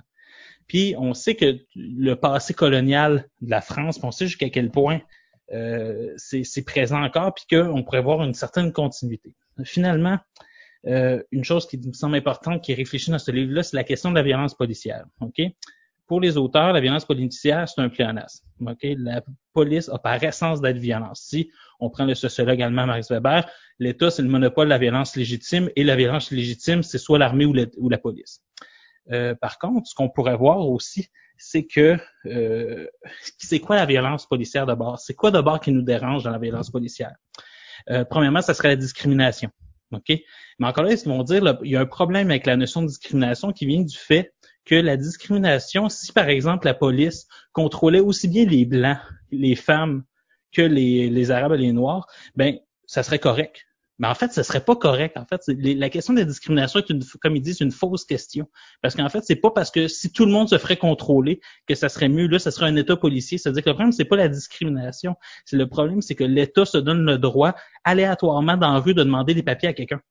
Puis on sait que le passé colonial de la France, on sait jusqu'à quel point euh, c'est présent encore, puis qu'on pourrait voir une certaine continuité. Finalement, euh, une chose qui me semble importante, qui est réfléchie dans ce livre-là, c'est la question de la violence policière. Pour les auteurs, la violence policière, c'est un pléonasme. Okay? La police a par essence d'être violence. Si on prend le sociologue allemand Max Weber, l'État, c'est le monopole de la violence légitime, et la violence légitime, c'est soit l'armée ou, la police. Euh, par contre, ce qu'on pourrait voir aussi, c'est que euh, c'est quoi la violence policière d'abord? C'est quoi d'abord qui nous dérange dans la violence policière? Euh, premièrement, ça serait la discrimination. OK? Mais encore là, ils vont dire, là, il y a un problème avec la notion de discrimination qui vient du fait que la discrimination, si par exemple la police contrôlait aussi bien les blancs, les femmes que les, arabes et les noirs, ben ça serait correct. Mais en fait, ce serait pas correct. En fait, la question de la discrimination est une, comme ils disent, une fausse question. Parce qu'en fait, c'est pas parce que si tout le monde se ferait contrôler que ça serait mieux. Là, ça serait un État policier. C'est-à-dire que le problème, c'est pas la discrimination. C'est le problème, c'est que l'État se donne le droit aléatoirement dans de demander des papiers à quelqu'un.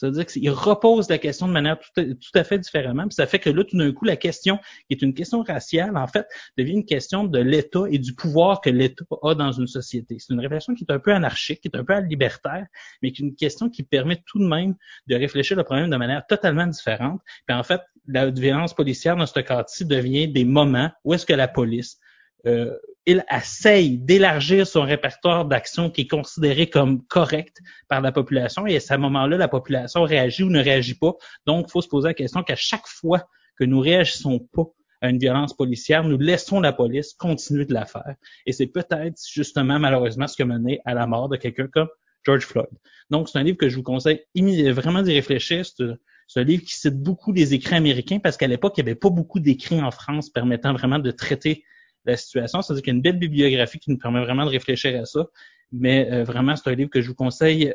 C'est-à-dire qu'il repose la question de manière tout à, fait différemment. Puis ça fait que là, tout d'un coup, la question, qui est une question raciale, en fait, devient une question de l'État et du pouvoir que l'État a dans une société. C'est une réflexion qui est un peu anarchique, qui est un peu libertaire, mais qui est une question qui permet tout de même de réfléchir le problème de manière totalement différente. Puis en fait, la violence policière dans ce cas-ci devient des moments où est-ce que la police euh, il essaye d'élargir son répertoire d'actions qui est considéré comme correct par la population et à ce moment-là, la population réagit ou ne réagit pas. Donc, il faut se poser la question qu'à chaque fois que nous réagissons pas à une violence policière, nous laissons la police continuer de la faire. Et c'est peut-être justement, malheureusement, ce qui a mené à la mort de quelqu'un comme George Floyd. Donc, c'est un livre que je vous conseille vraiment d'y réfléchir. C'est un livre qui cite beaucoup les écrits américains parce qu'à l'époque, il n'y avait pas beaucoup d'écrits en France permettant vraiment de traiter la situation. C'est-à-dire qu'il y a une belle bibliographie qui nous permet vraiment de réfléchir à ça. Mais euh, vraiment, c'est un livre que je vous conseille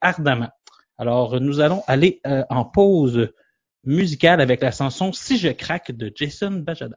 ardemment. Alors, nous allons aller euh, en pause musicale avec la chanson Si je craque de Jason Bajada.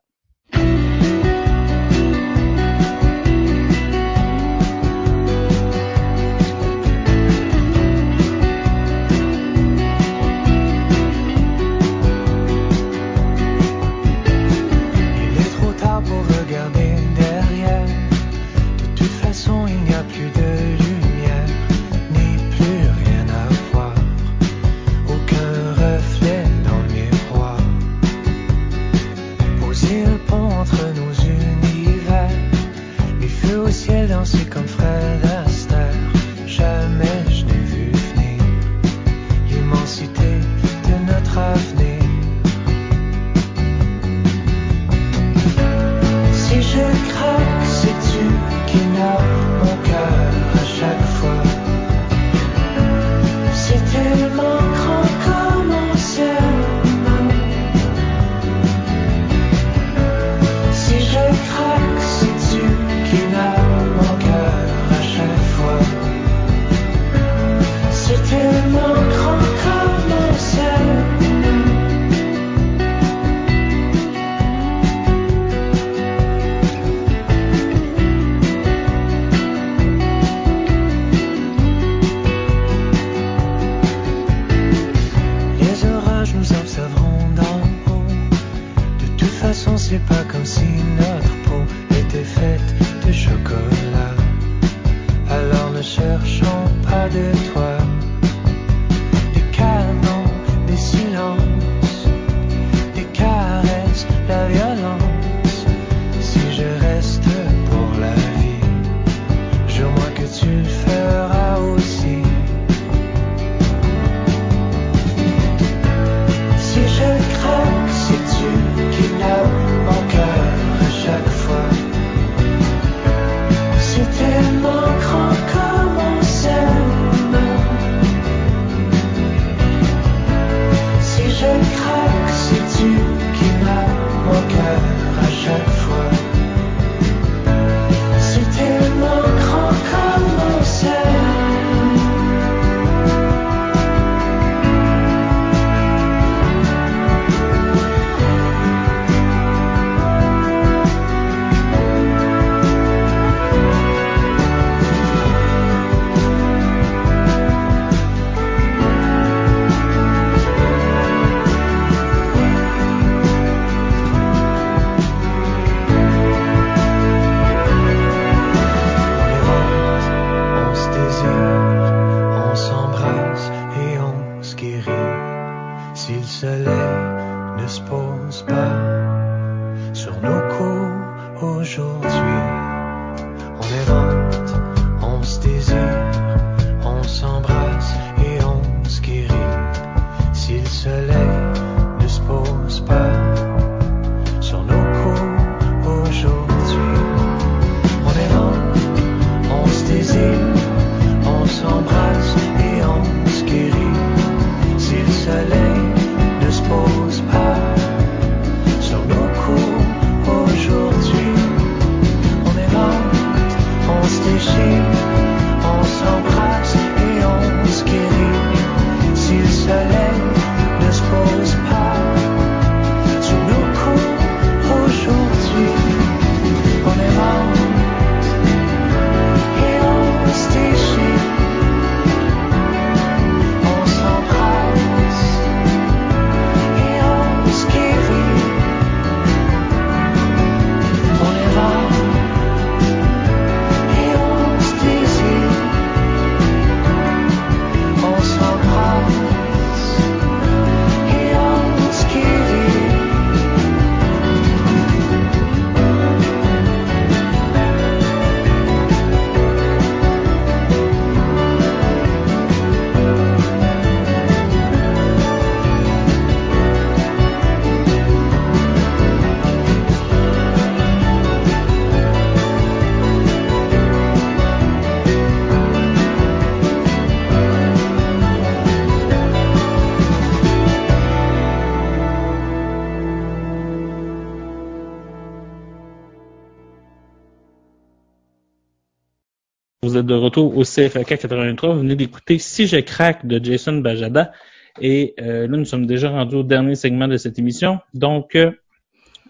De retour au CFAK 83. Vous venez d'écouter Si je craque de Jason Bajada. Et euh, là, nous sommes déjà rendus au dernier segment de cette émission. Donc, euh,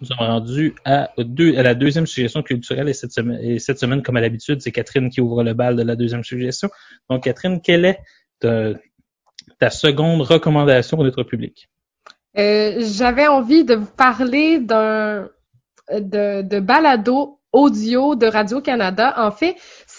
nous sommes rendus à, deux, à la deuxième suggestion culturelle. Et cette semaine, comme à l'habitude, c'est Catherine qui ouvre le bal de la deuxième suggestion. Donc, Catherine, quelle est ta, seconde recommandation pour notre public? Euh, J'avais envie de vous parler d'un de, de balado audio de Radio-Canada. En fait,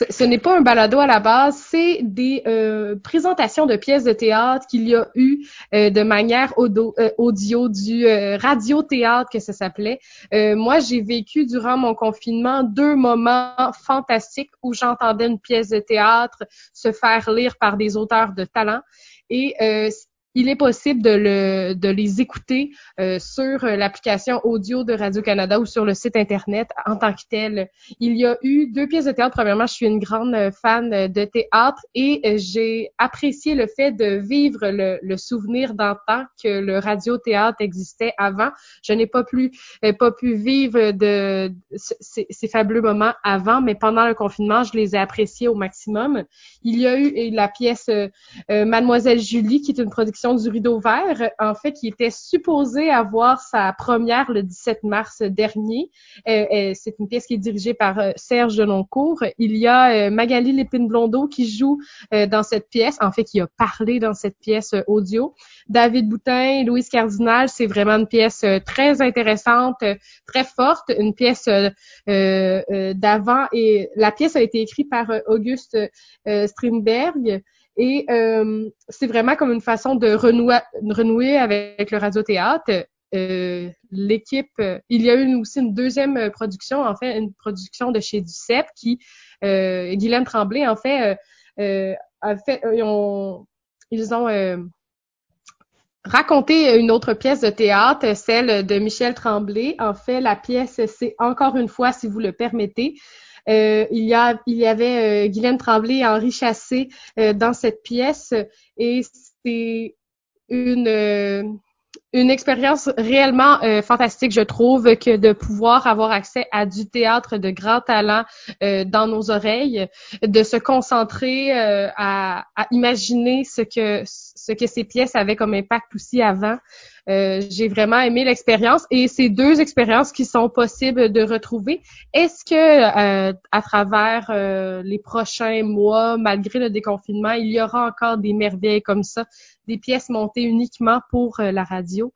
ce, n'est pas un balado à la base, c'est des euh, présentations de pièces de théâtre qu'il y a eu euh, de manière audio, euh, audio du euh, radio-théâtre que ça s'appelait. Euh, moi, j'ai vécu durant mon confinement deux moments fantastiques où j'entendais une pièce de théâtre se faire lire par des auteurs de talent. Et euh, il est possible de, le, de les écouter euh, sur l'application audio de Radio-Canada ou sur le site Internet en tant que tel. Il y a eu deux pièces de théâtre. Premièrement, je suis une grande fan de théâtre et euh, j'ai apprécié le fait de vivre le, le souvenir d'antan que le radio-théâtre existait avant. Je n'ai pas, euh, pas pu vivre de, ces, ces fabuleux moments avant, mais pendant le confinement, je les ai appréciés au maximum. Il y a eu la pièce euh, Mademoiselle Julie, qui est une production du Rideau Vert, en fait, qui était supposée avoir sa première le 17 mars dernier. Euh, euh, c'est une pièce qui est dirigée par euh, Serge Deloncourt. Il y a Magali Lépine-Blondeau qui joue dans cette pièce, en fait, qui a parlé dans cette pièce audio. David Boutin, Louise Cardinal, c'est vraiment une pièce très intéressante, très forte, une pièce d'avant. Et la pièce a été écrite par Auguste Strindberg. Et euh, c'est vraiment comme une façon de renouer, avec le radiothéâtre. Euh, L'équipe, euh, il y a eu aussi une deuxième euh, production, en fait, une production de chez Duceppe qui, euh, Guylaine Tremblay, en fait, a fait, ils ont, ils ont raconté une autre pièce de théâtre, celle de Michel Tremblay. En fait, la pièce, c'est encore une fois, si vous le permettez, euh, il, y a, il y avait euh, Guylaine Tremblay et Henri Chassé euh, dans cette pièce. Et c'est une, euh, une expérience réellement euh, fantastique, je trouve, que de pouvoir avoir accès à du théâtre de grand talent euh, dans nos oreilles, de se concentrer euh, à, à, imaginer ce que ce que ces pièces avaient comme impact aussi avant. Euh, j'ai vraiment aimé l'expérience et ces deux expériences qui sont possibles de retrouver. Est-ce que euh, à travers euh, les prochains mois, malgré le déconfinement, il y aura encore des merveilles comme ça, des pièces montées uniquement pour euh, la radio?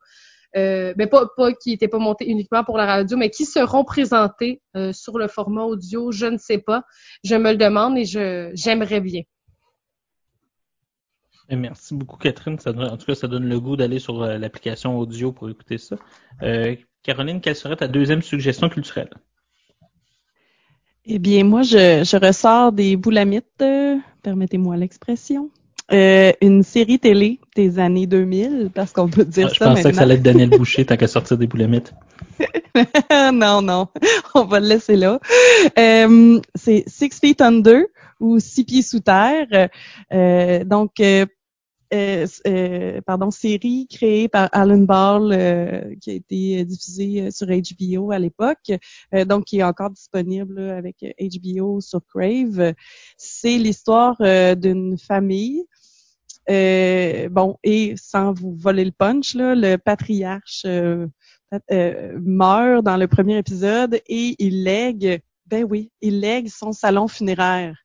Euh, ben pas, pas qui n'étaient pas montées uniquement pour la radio, mais qui seront présentées euh, sur le format audio, je ne sais pas. Je me le demande et je j'aimerais bien. Et merci beaucoup, Catherine. Ça donne- en tout cas, ça donne le goût d'aller sur euh, l'application audio pour écouter ça. Euh, Caroline, quelle serait ta deuxième suggestion culturelle? Eh bien, moi, je, je ressors des boulamites, euh, permettez-moi l'expression. Euh, une série télé des années 2000, parce qu'on peut dire Ah, je ça pensais que ça allait être Daniel Boucher tant qu'à sortir des boulamites. non, non, on va le laisser là. Euh, c'est Six Feet Under ou Six pieds sous terre. Euh, donc, euh, euh, euh, pardon, série créée par Alan Ball euh, qui a été euh, diffusée euh, sur HBO à l'époque, euh, donc qui est encore disponible avec HBO sur Crave. C'est l'histoire d'une famille. Euh, bon, et sans vous voler le punch, là, le patriarche euh, euh, meurt dans le premier épisode et il lègue, ben oui, il lègue son salon funéraire.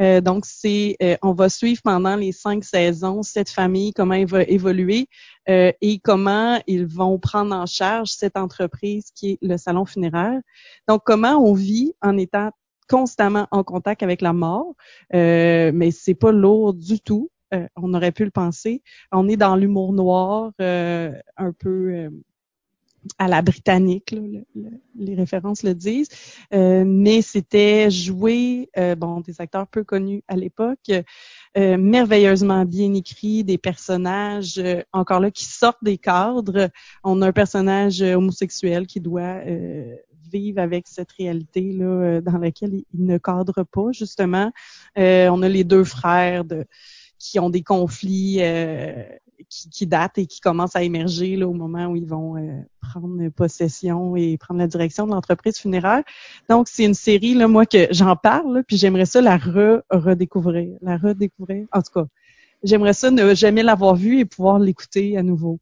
Euh, donc, c'est, euh, on va suivre pendant les cinq saisons cette famille, comment elle va évoluer euh, et comment ils vont prendre en charge cette entreprise qui est le salon funéraire. Donc, comment on vit en étant constamment en contact avec la mort, euh, mais c'est pas lourd du tout. Euh, on aurait pu le penser. On est dans l'humour noir, euh, un peu euh, à la britannique, là, le- le- les références le disent, Euh, mais c'était joué, euh, bon, des acteurs peu connus à l'époque, euh, merveilleusement bien écrit, des personnages euh, encore là qui sortent des cadres. On a un personnage euh, homosexuel qui doit vivre avec cette réalité là dans laquelle il, il ne cadre pas justement. On a les deux frères de qui ont des conflits euh, qui, qui date et qui commence à émerger là, au moment où ils vont euh, prendre possession et prendre la direction de l'entreprise funéraire. Donc, c'est une série, là, moi, que j'en parle, là, puis j'aimerais ça la re redécouvrir. La redécouvrir. En tout cas, j'aimerais ça ne jamais l'avoir vue et pouvoir l'écouter à nouveau.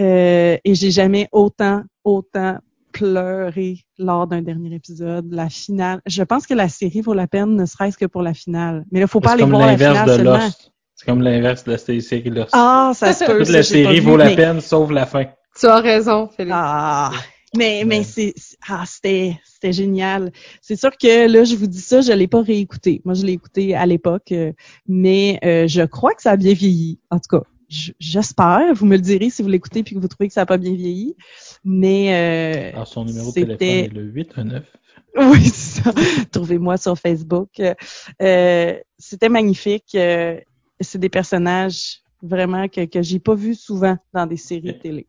Euh, et j'ai jamais autant, autant pleuré lors d'un dernier épisode. La finale. Je pense que la série vaut la peine, ne serait-ce que pour la finale. Mais là, faut pas aller voir la finale de seulement. Lost. C'est comme l'inverse de la série Lost. Ah, ça se peut. Toute la série vaut la peine, sauf la fin. Tu as raison, Philippe. Ah, mais mais c'est ah c'était c'était génial. C'est sûr que là je vous dis ça, je l'ai pas réécouté. Moi je l'ai écouté à l'époque, euh, mais euh, je crois que ça a bien vieilli. En tout cas, j'espère. Vous me le direz si vous l'écoutez puis que vous trouvez que ça a pas bien vieilli. Mais euh, Alors, son numéro de téléphone est le 819. oui, c'est ça. Trouvez-moi sur Facebook. Euh, c'était magnifique. C'est des personnages vraiment que que j'ai pas vu souvent dans des séries télé.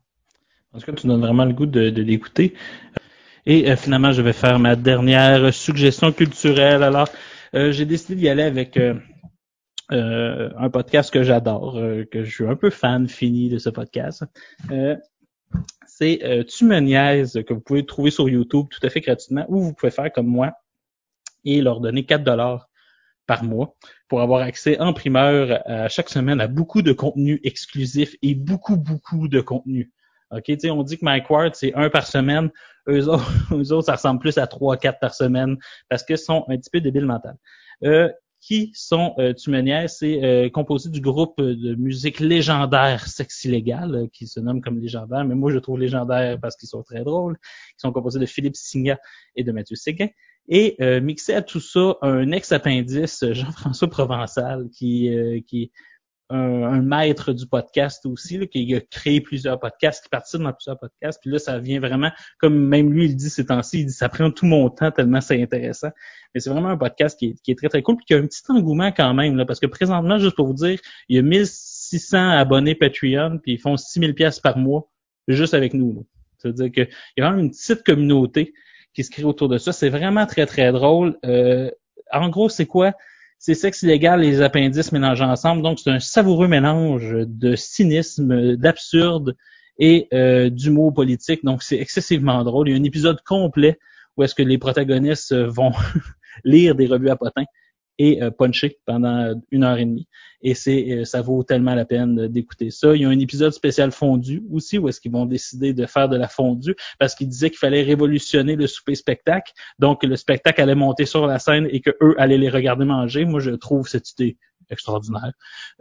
En tout cas, tu donnes vraiment le goût de, de l'écouter. Et euh, finalement, je vais faire ma dernière suggestion culturelle. Alors, euh, j'ai décidé d'y aller avec euh, euh, un podcast que j'adore, euh, que je suis un peu fan fini de ce podcast. Euh, c'est Tu me niaises que vous pouvez trouver sur YouTube tout à fait gratuitement ou vous pouvez faire comme moi et leur donner 4 dollars par mois pour avoir accès en primeur à chaque semaine à beaucoup de contenu exclusif et beaucoup, beaucoup de contenu. OK, on dit que Mike c'est un par semaine. Eux autres, eux autres, ça ressemble plus à trois, quatre par semaine parce qu'ils sont un petit peu débiles mentales. Euh, qui sont euh, Tu c'est euh, composé du groupe de musique légendaire Sexe Illégal, euh, qui se nomme comme légendaire, mais moi je trouve légendaire parce qu'ils sont très drôles. Ils sont composés de Philippe Signa et de Mathieu Séguin. Et euh, mixé à tout ça, un ex-appendice, Jean-François Provençal, qui, qui un, maître du podcast aussi, là, qui a créé plusieurs podcasts, qui participe dans plusieurs podcasts. Puis là, ça vient vraiment, comme même lui, il dit ces temps-ci, il dit ça prend tout mon temps tellement c'est intéressant. Mais c'est vraiment un podcast qui est, très, très cool, puis qui a un petit engouement quand même, là, parce que présentement, juste pour vous dire, il y a 1600 abonnés Patreon, puis ils font 6000 pièces par mois, juste avec nous. C'est-à-dire qu'il y a vraiment une petite communauté qui se crée autour de ça. C'est vraiment très, très drôle. Euh, en gros, c'est quoi? C'est sexe illégal les appendices mélangés ensemble. Donc, c'est un savoureux mélange de cynisme, d'absurde et euh, d'humour politique. Donc, c'est excessivement drôle. Il y a un épisode complet où est-ce que les protagonistes euh, vont lire des revues à potins et euh, puncher pendant une heure et demie. Et c'est euh, ça vaut tellement la peine d'écouter ça. Il y a un épisode spécial fondu aussi où est-ce qu'ils vont décider de faire de la fondue parce qu'ils disaient qu'il fallait révolutionner le souper spectacle. Donc le spectacle allait monter sur la scène et que eux allaient les regarder manger. Moi je trouve cette idée extraordinaire.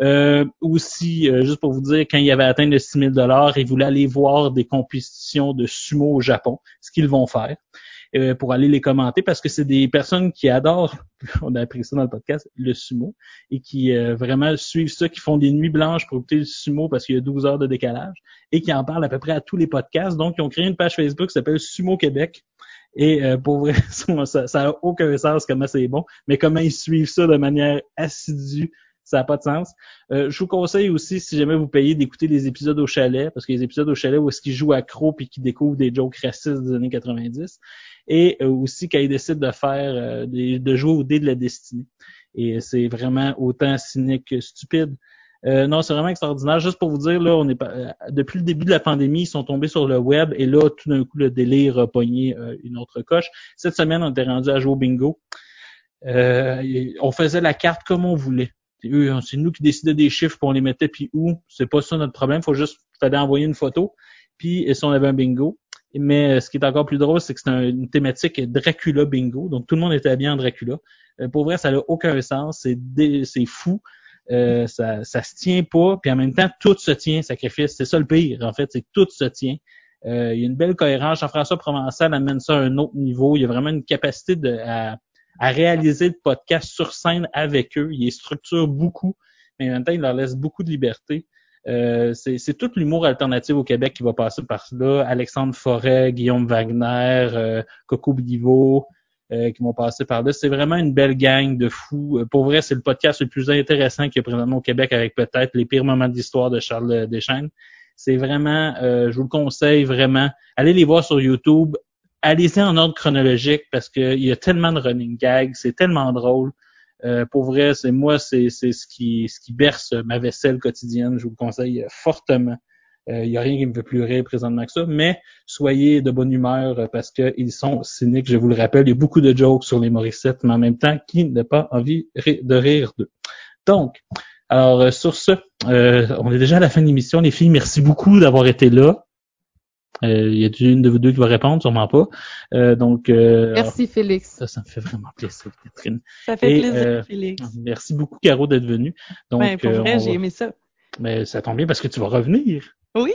Euh, aussi, euh, juste pour vous dire, quand ils avaient atteint le 6 000 dollars, ils voulaient aller voir des compétitions de sumo au Japon, ce qu'ils vont faire euh, pour aller les commenter parce que c'est des personnes qui adorent, on a appris ça dans le podcast, le sumo et qui euh, vraiment suivent ça, qui font des nuits blanches pour écouter le sumo parce qu'il y a 12 heures de décalage et qui en parlent à peu près à tous les podcasts. Donc, ils ont créé une page Facebook qui s'appelle Sumo Québec. Et euh, pour vrai, ça, ça a aucun sens comment c'est bon, mais comment ils suivent ça de manière assidue, ça n'a pas de sens. Euh, je vous conseille aussi, si jamais vous payez, d'écouter les épisodes au chalet, parce que les épisodes au chalet où est-ce qu'ils jouent croc puis qu'ils découvrent des jokes racistes des années 90, et euh, aussi quand ils décident de faire, euh, de jouer au dé de la destinée. Et c'est vraiment autant cynique que stupide. Non, c'est vraiment extraordinaire. Juste pour vous dire, là, on est depuis le début de la pandémie, ils sont tombés sur le web et là, tout d'un coup, le délire a pogné une autre coche. Cette semaine, on était rendu à jouer au bingo. On faisait la carte comme on voulait. C'est eux, c'est nous qui décidions des chiffres, puis on les mettait puis où. C'est pas ça notre problème. Faut juste, fallait envoyer une photo. Puis, si on avait un bingo. Mais euh, ce qui est encore plus drôle, c'est que c'est un- une thématique Dracula bingo. Donc, tout le monde était habillé en Dracula. Euh, pour vrai, ça n'a aucun sens. C'est c'est fou. Euh, ça, ça se tient pas. Puis en même temps, tout se tient, sacrifice. C'est ça le pire, en fait, c'est que tout se tient. Il y a une belle cohérence. Jean-François Provençal amène ça à un autre niveau. Il y a vraiment une capacité de, à réaliser le podcast sur scène avec eux. Il les structure beaucoup, mais en même temps, il leur laisse beaucoup de liberté. Euh, c'est tout l'humour alternatif au Québec qui va passer par là. Alexandre Forêt, Guillaume Wagner, euh, Coco euh, qui vont passer par là. C'est vraiment une belle gang de fous. Euh, Pour vrai, c'est le podcast le plus intéressant qu'il y a présentement au Québec avec peut-être les pires moments d'histoire de Charles Deschênes. C'est vraiment, je vous le conseille vraiment. Allez les voir sur YouTube. Allez-y en ordre chronologique parce qu'il y a tellement de running gags, c'est tellement drôle. Euh, pour vrai, c'est moi, c'est ce qui ce qui berce ma vaisselle quotidienne. Je vous le conseille fortement. Il n'y a rien qui me fait pleurer présentement que ça, mais soyez de bonne humeur euh, parce qu'ils sont cyniques, je vous le rappelle. Il y a beaucoup de jokes sur les Morissette, mais en même temps, qui n'a pas envie de rire d'eux? Donc, alors euh, sur ce, euh, on est déjà à la fin de l'émission. Les filles, merci beaucoup d'avoir été là. Euh, Il y a une de vous deux qui va répondre, sûrement pas. Euh, donc, euh, Merci, Félix. ça, ça me fait vraiment plaisir, Catherine. Ça fait Et, plaisir, euh, Félix. Merci beaucoup, Caro, d'être venue. Donc, Ben, pour euh, vrai, j'ai va- aimé ça. mais ça tombe bien parce que tu vas revenir. Oui!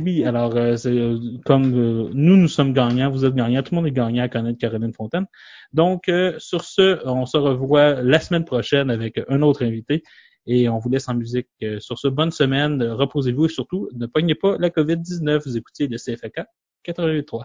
Oui, alors euh, c'est, euh, comme euh, nous, nous sommes gagnants, vous êtes gagnants, tout le monde est gagnant à connaître Caroline Fontaine. Donc, euh, sur ce, on se revoit la semaine prochaine avec un autre invité et on vous laisse en musique. Euh, sur ce, bonne semaine, reposez-vous et surtout, ne pognez pas la COVID-19. Vous écoutez le CFAK 88.3.